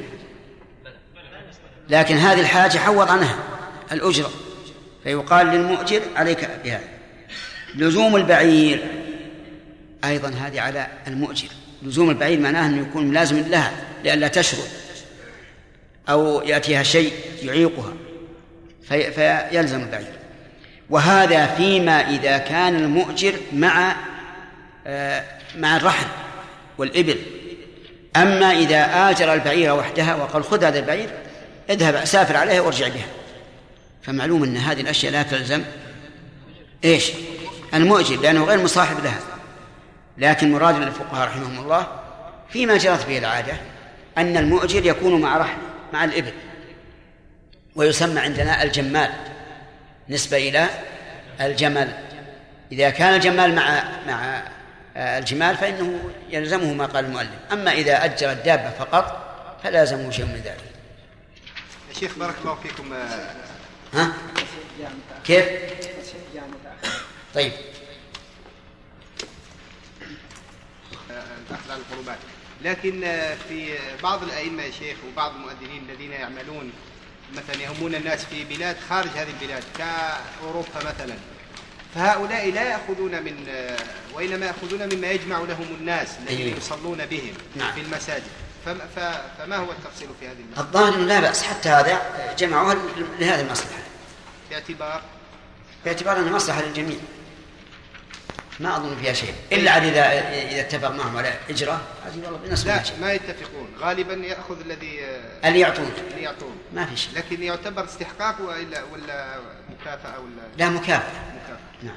لكن هذه الحاجة حوض عنها الأجرة. فيقال للمؤجر عليك بها لزوم البعير أيضا هذه على المؤجر. لزوم البعير معناه أنه يكون ملازم لها لئلا تشرد أو يأتيها شيء يعيقها في فيلزم البعير. وهذا فيما إذا كان المؤجر مع آه، مع الرحل والإبل. أما إذا آجر البعير وحدها وقال خذ هذا البعير اذهب سافر عليها وارجع بها. فمعلوم أن هذه الأشياء لا تلزم. إيش؟ المؤجر لأنه غير مصاحب لها. لكن مراد الفقهاء رحمهم الله فيما جرت به العادة أن المؤجر يكون مع رحل مع الإبل. ويسمى عندنا الجمال نسبة إلى الجمل. إذا كان الجمال مع مع الجمال فإنه يلزمه ما قال المؤلف. أما إذا أجر الدابة فقط فلا يلزمه شيء من ذلك. يا شيخ بارك الله فيكم. آه، ها؟ كيف؟ طيب. آه، القربات لكن آه، في بعض الأئمة يا شيخ وبعض المؤذنين الذين يعملون مثلا يهمون الناس في بلاد خارج هذه البلاد كأوروبا مثلا فهؤلاء لا يأخذون من وإنما يأخذون مما يجمع لهم الناس الذين أيوه. يصلون بهم نعم. في المساجد. فما, فما هو التفصيل في هذه المسألة؟ الظاهر لا بأس حتى هذا جمعوها لهذه المصلحة. باعتبار؟ باعتبار أنها مصلحة للجميع. ما أظن فيها شيء. إلا عاد إذا إذا اتفق معهم على إجرة. هذه والله بالنسبة لا شيء ما يتفقون. غالبا يأخذ الذي آه، اللي يعطون. اللي يعطون. ما في شيء. لكن يعتبر استحقاق ولا ولا مكافأة ولا؟ لا مكافأة. نعم.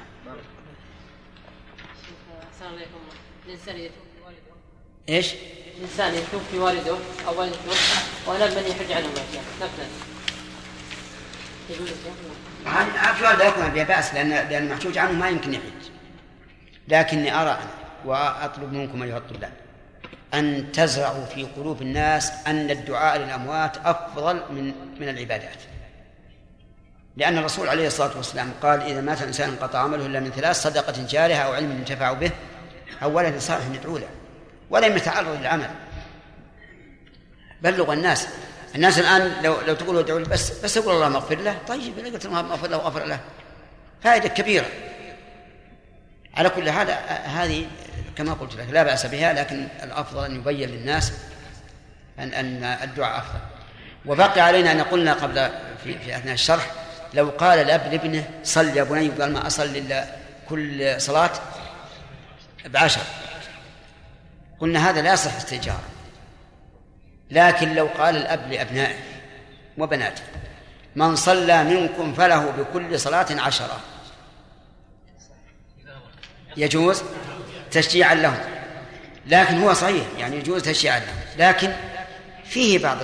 السلام عليكم. الإنسان يتوب في والده. إيش؟ الإنسان يتوب في والده أو والدته. ولم من يحج عنه بعد نفلا يجوز؟ عن والده يكون بها بأس لأن لأن المحجوج عنه ما يمكن يحج. لكني أرى أنا وأطلب منكم أيها الطلاب أن تزرعوا في قلوب الناس أن الدعاء للأموات أفضل من من العبادات. لأن الرسول عليه الصلاة والسلام قال إذا مات الإنسان انقطع عمله إلا من ثلاث صدقة جارية أو علم ينتفع به أو ولد صالح يدعو له ولم يتعرض للعمل. بلغ الناس. الناس الآن لو لو تقول ادعوا لي بس بس يقول اللهم اغفر له. طيب إذا قلت اللهم اغفر له واغفر له. فائدة كبيرة. على كل حال هذه كما قلت لك لا بأس بها لكن الأفضل أن يبين للناس أن أن الدعاء أفضل. وبقي علينا أن قلنا قبل في, في أثناء الشرح لو قال الأب لابنه صل يا بني قال ما أصل إلا كل صلاة بعشر. قلنا هذا لا يصح استئجار لكن لو قال الأب لأبنائه وبناته من صلى منكم فله بكل صلاة عشرة. يجوز تشجيعا لهم. لكن هو صحيح يعني يجوز تشجيعا لهم. لكن فيه بعض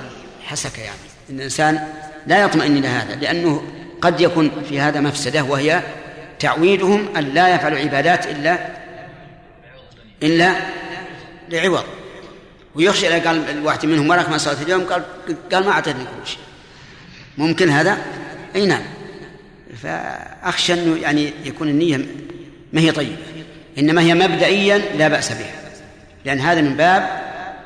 الحسكة يعني. إن الإنسان لا يطمئن إلى هذا لأنه قد يكون في هذا مفسدة وهي تعويدهم أن لا يفعلوا عبادات إلا إلا لعوض. ويخشى إذا قال الواحد منهم وراك ما صلاه اليوم قال قال ما أعطيتني كل ممكن هذا؟ أي نعم. فأخشى أنه يعني يكون النية ما هي طيبة. إنما هي مبدئيا لا بأس بها. لأن هذا من باب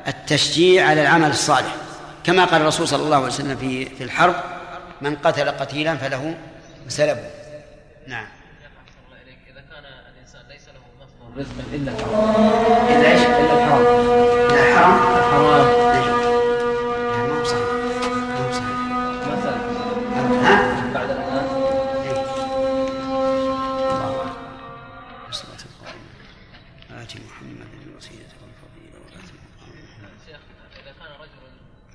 التشجيع على العمل الصالح. كما قال الرسول صلى الله عليه وسلم في في الحرب من قتل قتيلا فله سلب. نعم. إذا كان الإنسان ليس له مصدر رزق إلا الحرام إلا إيش؟ إلا الحرام إلا الحرام الحرام ما هو صحيح ما هو صحيح مثلا. ها؟ بعد الأذان والصلاة القائمة آت محمدا الوسيلة والفضيلة شيخ إذا كان رجل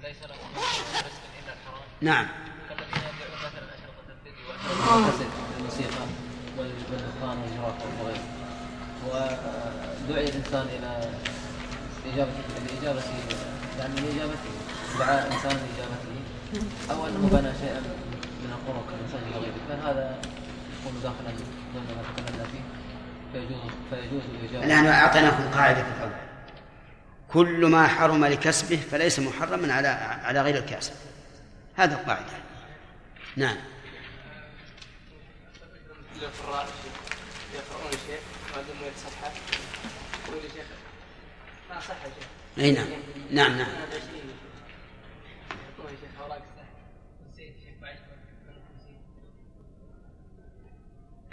ليس له مصدر رزق إلا الحرام نعم. الموسيقى والدخان والجراف وغيره ودعي الإنسان إلى إجابة الإجابة يعني لإجابته دعاء إنسان لإجابته أو أنه بنى شيئا من الطرق الإنسان يغيره فهذا يكون داخلا ضمن ما تكلمنا فيه فيجوز فيجوز الإجابة نحن أعطيناكم قاعدة في الأول. كل ما حرم لكسبه فليس محرما على على غير الكاسب هذا القاعدة. نعم. القراء يقرؤون شيء وعندهم يقول ما صح يا شيخ؟ أي نعم. نعم نعم.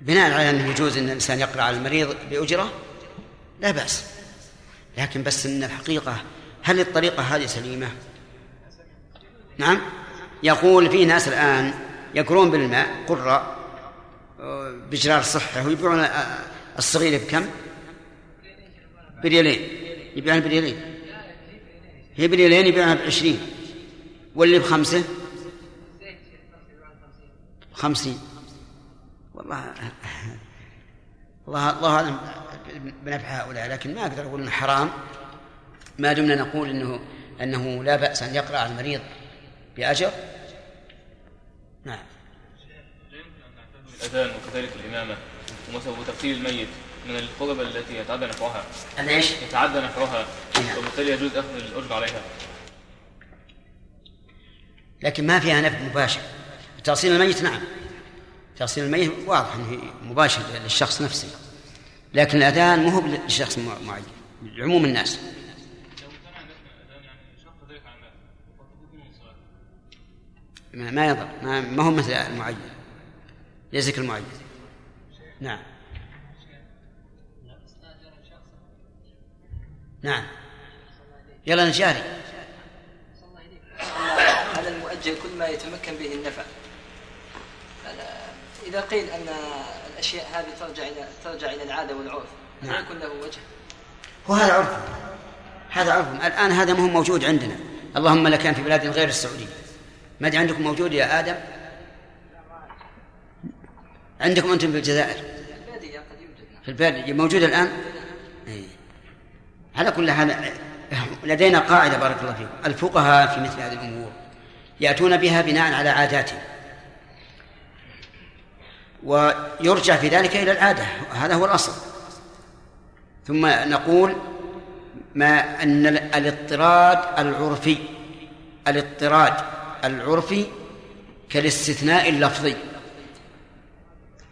بناء على أنه يجوز أن الإنسان يقرأ على المريض بأجرة لا بأس. لكن بس أن الحقيقة هل الطريقة هذه سليمة؟ نعم. يقول في ناس الآن يقرون بالماء قراء بجرار صحة. ويبيعون الصغيرة بكم؟ بريالين. يبيعون بريالين. هي بريالين يبيعونها بعشرين. واللي بخمسة؟ خمسين. والله الله الله أعلم بنفع هؤلاء لكن ما أقدر أقول إنه حرام. ما دمنا نقول انه إنه لا بأس أن يقرأ المريض بأجر. نعم. الأذان وكذلك الإمامة ومثلا وتغسيل الميت من القرب التي يتعدى نفعها. ليش؟ يتعدى نفعها وبالتالي يجوز أخذ الأجر عليها. لكن ما فيها نفع مباشر. تغسيل الميت نعم. تغسيل الميت واضح انه مباشر للشخص نفسه. لكن الأذان مو هو لشخص معين لعموم الناس. ما ما يضر. ما, ما هو مثل المعين ليس كالمعين نعم. نعم. يلا نشاري هذا المؤجل كل ما يتمكن به النفع. إذا قيل أن الأشياء هذه ترجع إلى ترجع إلى العادة والعرف نعم. يكون له وجه؟ وهذا عرف. هذا عرف. الآن هذا ما هو موجود عندنا. اللهم كان في بلاد غير السعودية. ما عندكم موجود يا آدم؟ عندكم أنتم في الجزائر البادية في البلد موجود الآن؟ أي. على كل حال لدينا قاعدة بارك الله فيكم. الفقهاء في مثل هذه الأمور يأتون بها بناء على عاداتهم. ويرجع في ذلك إلى العادة هذا هو الأصل. ثم نقول ما أن الاضطراد العرفي الاضطراد العرفي كالاستثناء اللفظي.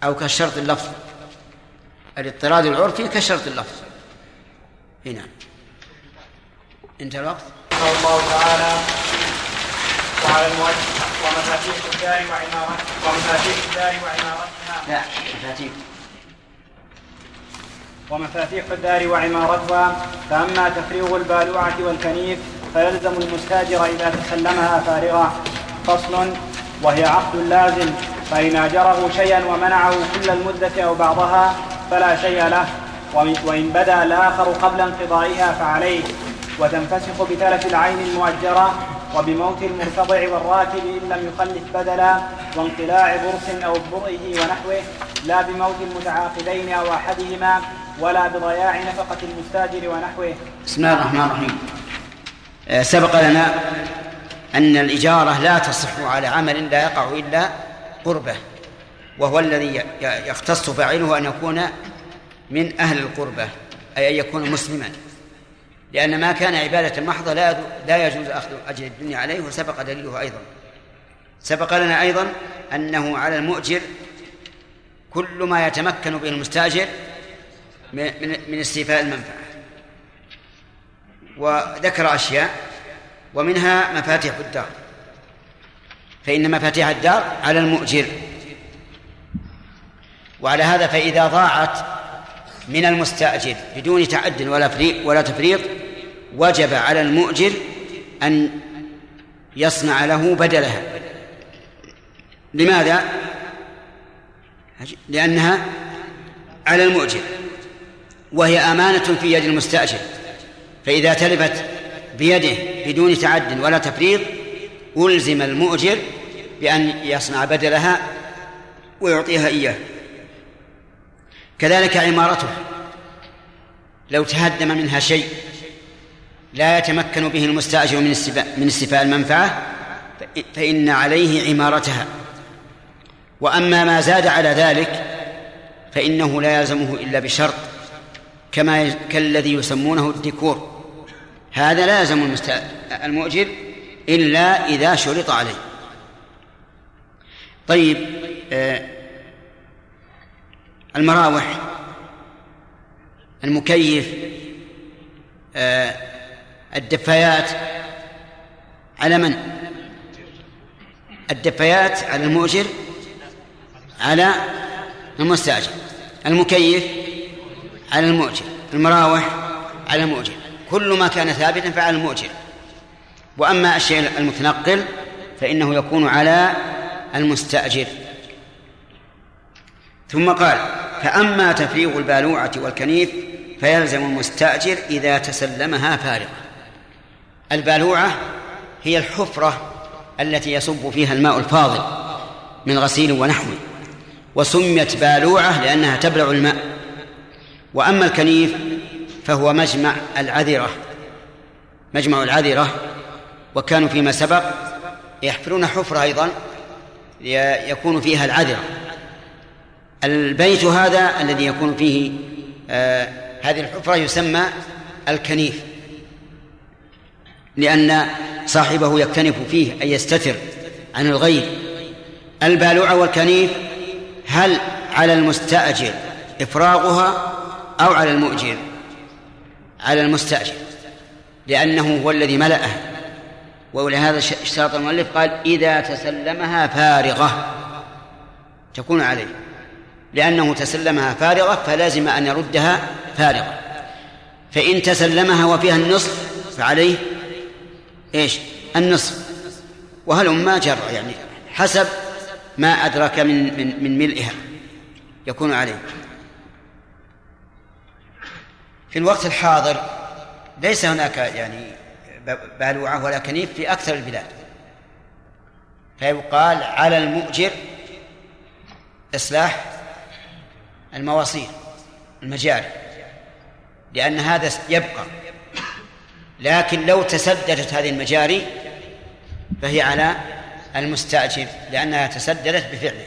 أو كالشرط اللفظ. الاضطراد العرفي كشرط اللفظ. هنا. انتهى الوقت؟ رحمه الله تعالى وعلى المؤسس ومفاتيح الدار وعمارتها. ومفاتيح الدار وعمارتها. لا مفاتيح. ومفاتيح الدار وعمارتها. فأما تفريغ البالوعة والكنيف فيلزم المستاجر إذا تسلمها فارغة. فصل. وهي عقد لازم فإن أجره شيئا ومنعه كل المدة أو بعضها فلا شيء له وإن بدا الآخر قبل انقضائها فعليه. وتنفسخ بتلف العين المؤجرة وبموت المرتضع والراكب إن لم يخلف بدلا وانقلاع برص أو برئه ونحوه لا بموت المتعاقدين أو أحدهما ولا بضياع نفقة المستاجر ونحوه. بسم الله الرحمن الرحيم. آه، سبق لنا أن الإجارة لا تصح على عمل لا يقع إلا قربه وهو الذي يختص فاعله أن يكون من أهل القربة أي أن يكون مسلما. لأن ما كان عبادة محضة لا لا يجوز أخذ أجر الدنيا عليه وسبق دليله أيضا. سبق لنا أيضا أنه على المؤجر كل ما يتمكن به المستأجر من من استيفاء المنفعة. وذكر أشياء ومنها مفاتيح الدار. فإن مفاتيح الدار على المؤجر. وعلى هذا فإذا ضاعت من المستأجر بدون تعد ولا فريق ولا تفريط وجب على المؤجر أن يصنع له بدلها. لماذا؟ لأنها على المؤجر وهي أمانة في يد المستأجر. فإذا تلفت بيده بدون تعد ولا تفريط ألزم المؤجر بأن يصنع بدلها ويعطيها إياه. كذلك عمارته لو تهدم منها شيء لا يتمكن به المستأجر من استفاء من استفاء المنفعة فإن عليه عمارتها. وأما ما زاد على ذلك فإنه لا يلزمه إلا بشرط كما كالذي يسمونه الديكور. هذا لا يلزم المؤجر إلا إذا شرط عليه. طيب آه المراوح المكيف آه الدفايات على من؟ الدفايات على المؤجر على المستأجر. المكيف على المؤجر المراوح على المؤجر. كل ما كان ثابتا فعلى المؤجر. وأما الشيء المتنقل فإنه يكون على المستأجر. ثم قال فأما تفريغ البالوعة والكنيف فيلزم المستأجر إذا تسلمها فارغة البالوعة هي الحفرة التي يصب فيها الماء الفاضل من غسيل ونحوه وسميت بالوعة لأنها تبلع الماء. وأما الكنيف فهو مجمع العذرة مجمع العذرة وكانوا فيما سبق يحفرون حفرة أيضا يكون فيها العذرة. البيت هذا الذي يكون فيه آه هذه الحفرة يسمى الكنيف لأن صاحبه يكتنف فيه أي يستتر عن الغير. البالوعة والكنيف هل على المستأجر إفراغها أو على المؤجر؟ على المستأجر لأنه هو الذي ملأه. ولهذا اشترط المؤلف قال إذا تسلمها فارغة. تكون عليه. لأنه تسلمها فارغة فلازم أن يردها فارغة. فإن تسلمها وفيها النصف فعليه إيش؟ النصف. وهل جر يعني حسب ما أدرك من من من ملئها. يكون عليه. في الوقت الحاضر ليس هناك يعني بالوعة ولا كنيف في أكثر البلاد. فيقال على المؤجر إصلاح المواصيل المجاري لأن هذا يبقى. لكن لو تسددت هذه المجاري فهي على المستأجر لأنها تسددت بفعله.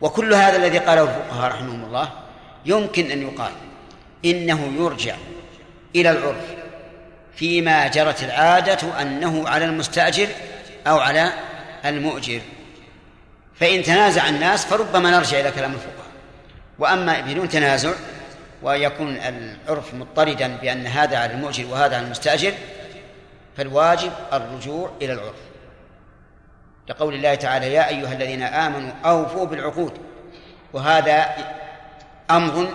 وكل هذا الذي قاله الفقهاء رحمهم الله يمكن أن يقال إنه يرجع إلى العرف فيما جرت العادة أنه على المستأجر أو على المؤجر. فإن تنازع الناس فربما نرجع إلى كلام الفقهاء. وأما بدون تنازع ويكون العرف مضطردا بأن هذا على المؤجر وهذا على المستأجر فالواجب الرجوع إلى العرف. لقول الله تعالى يا أيها الذين آمنوا أوفوا بالعقود. وهذا أمر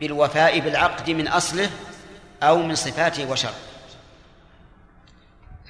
بالوفاء بالعقد من أصله أو من صفاته وشرطه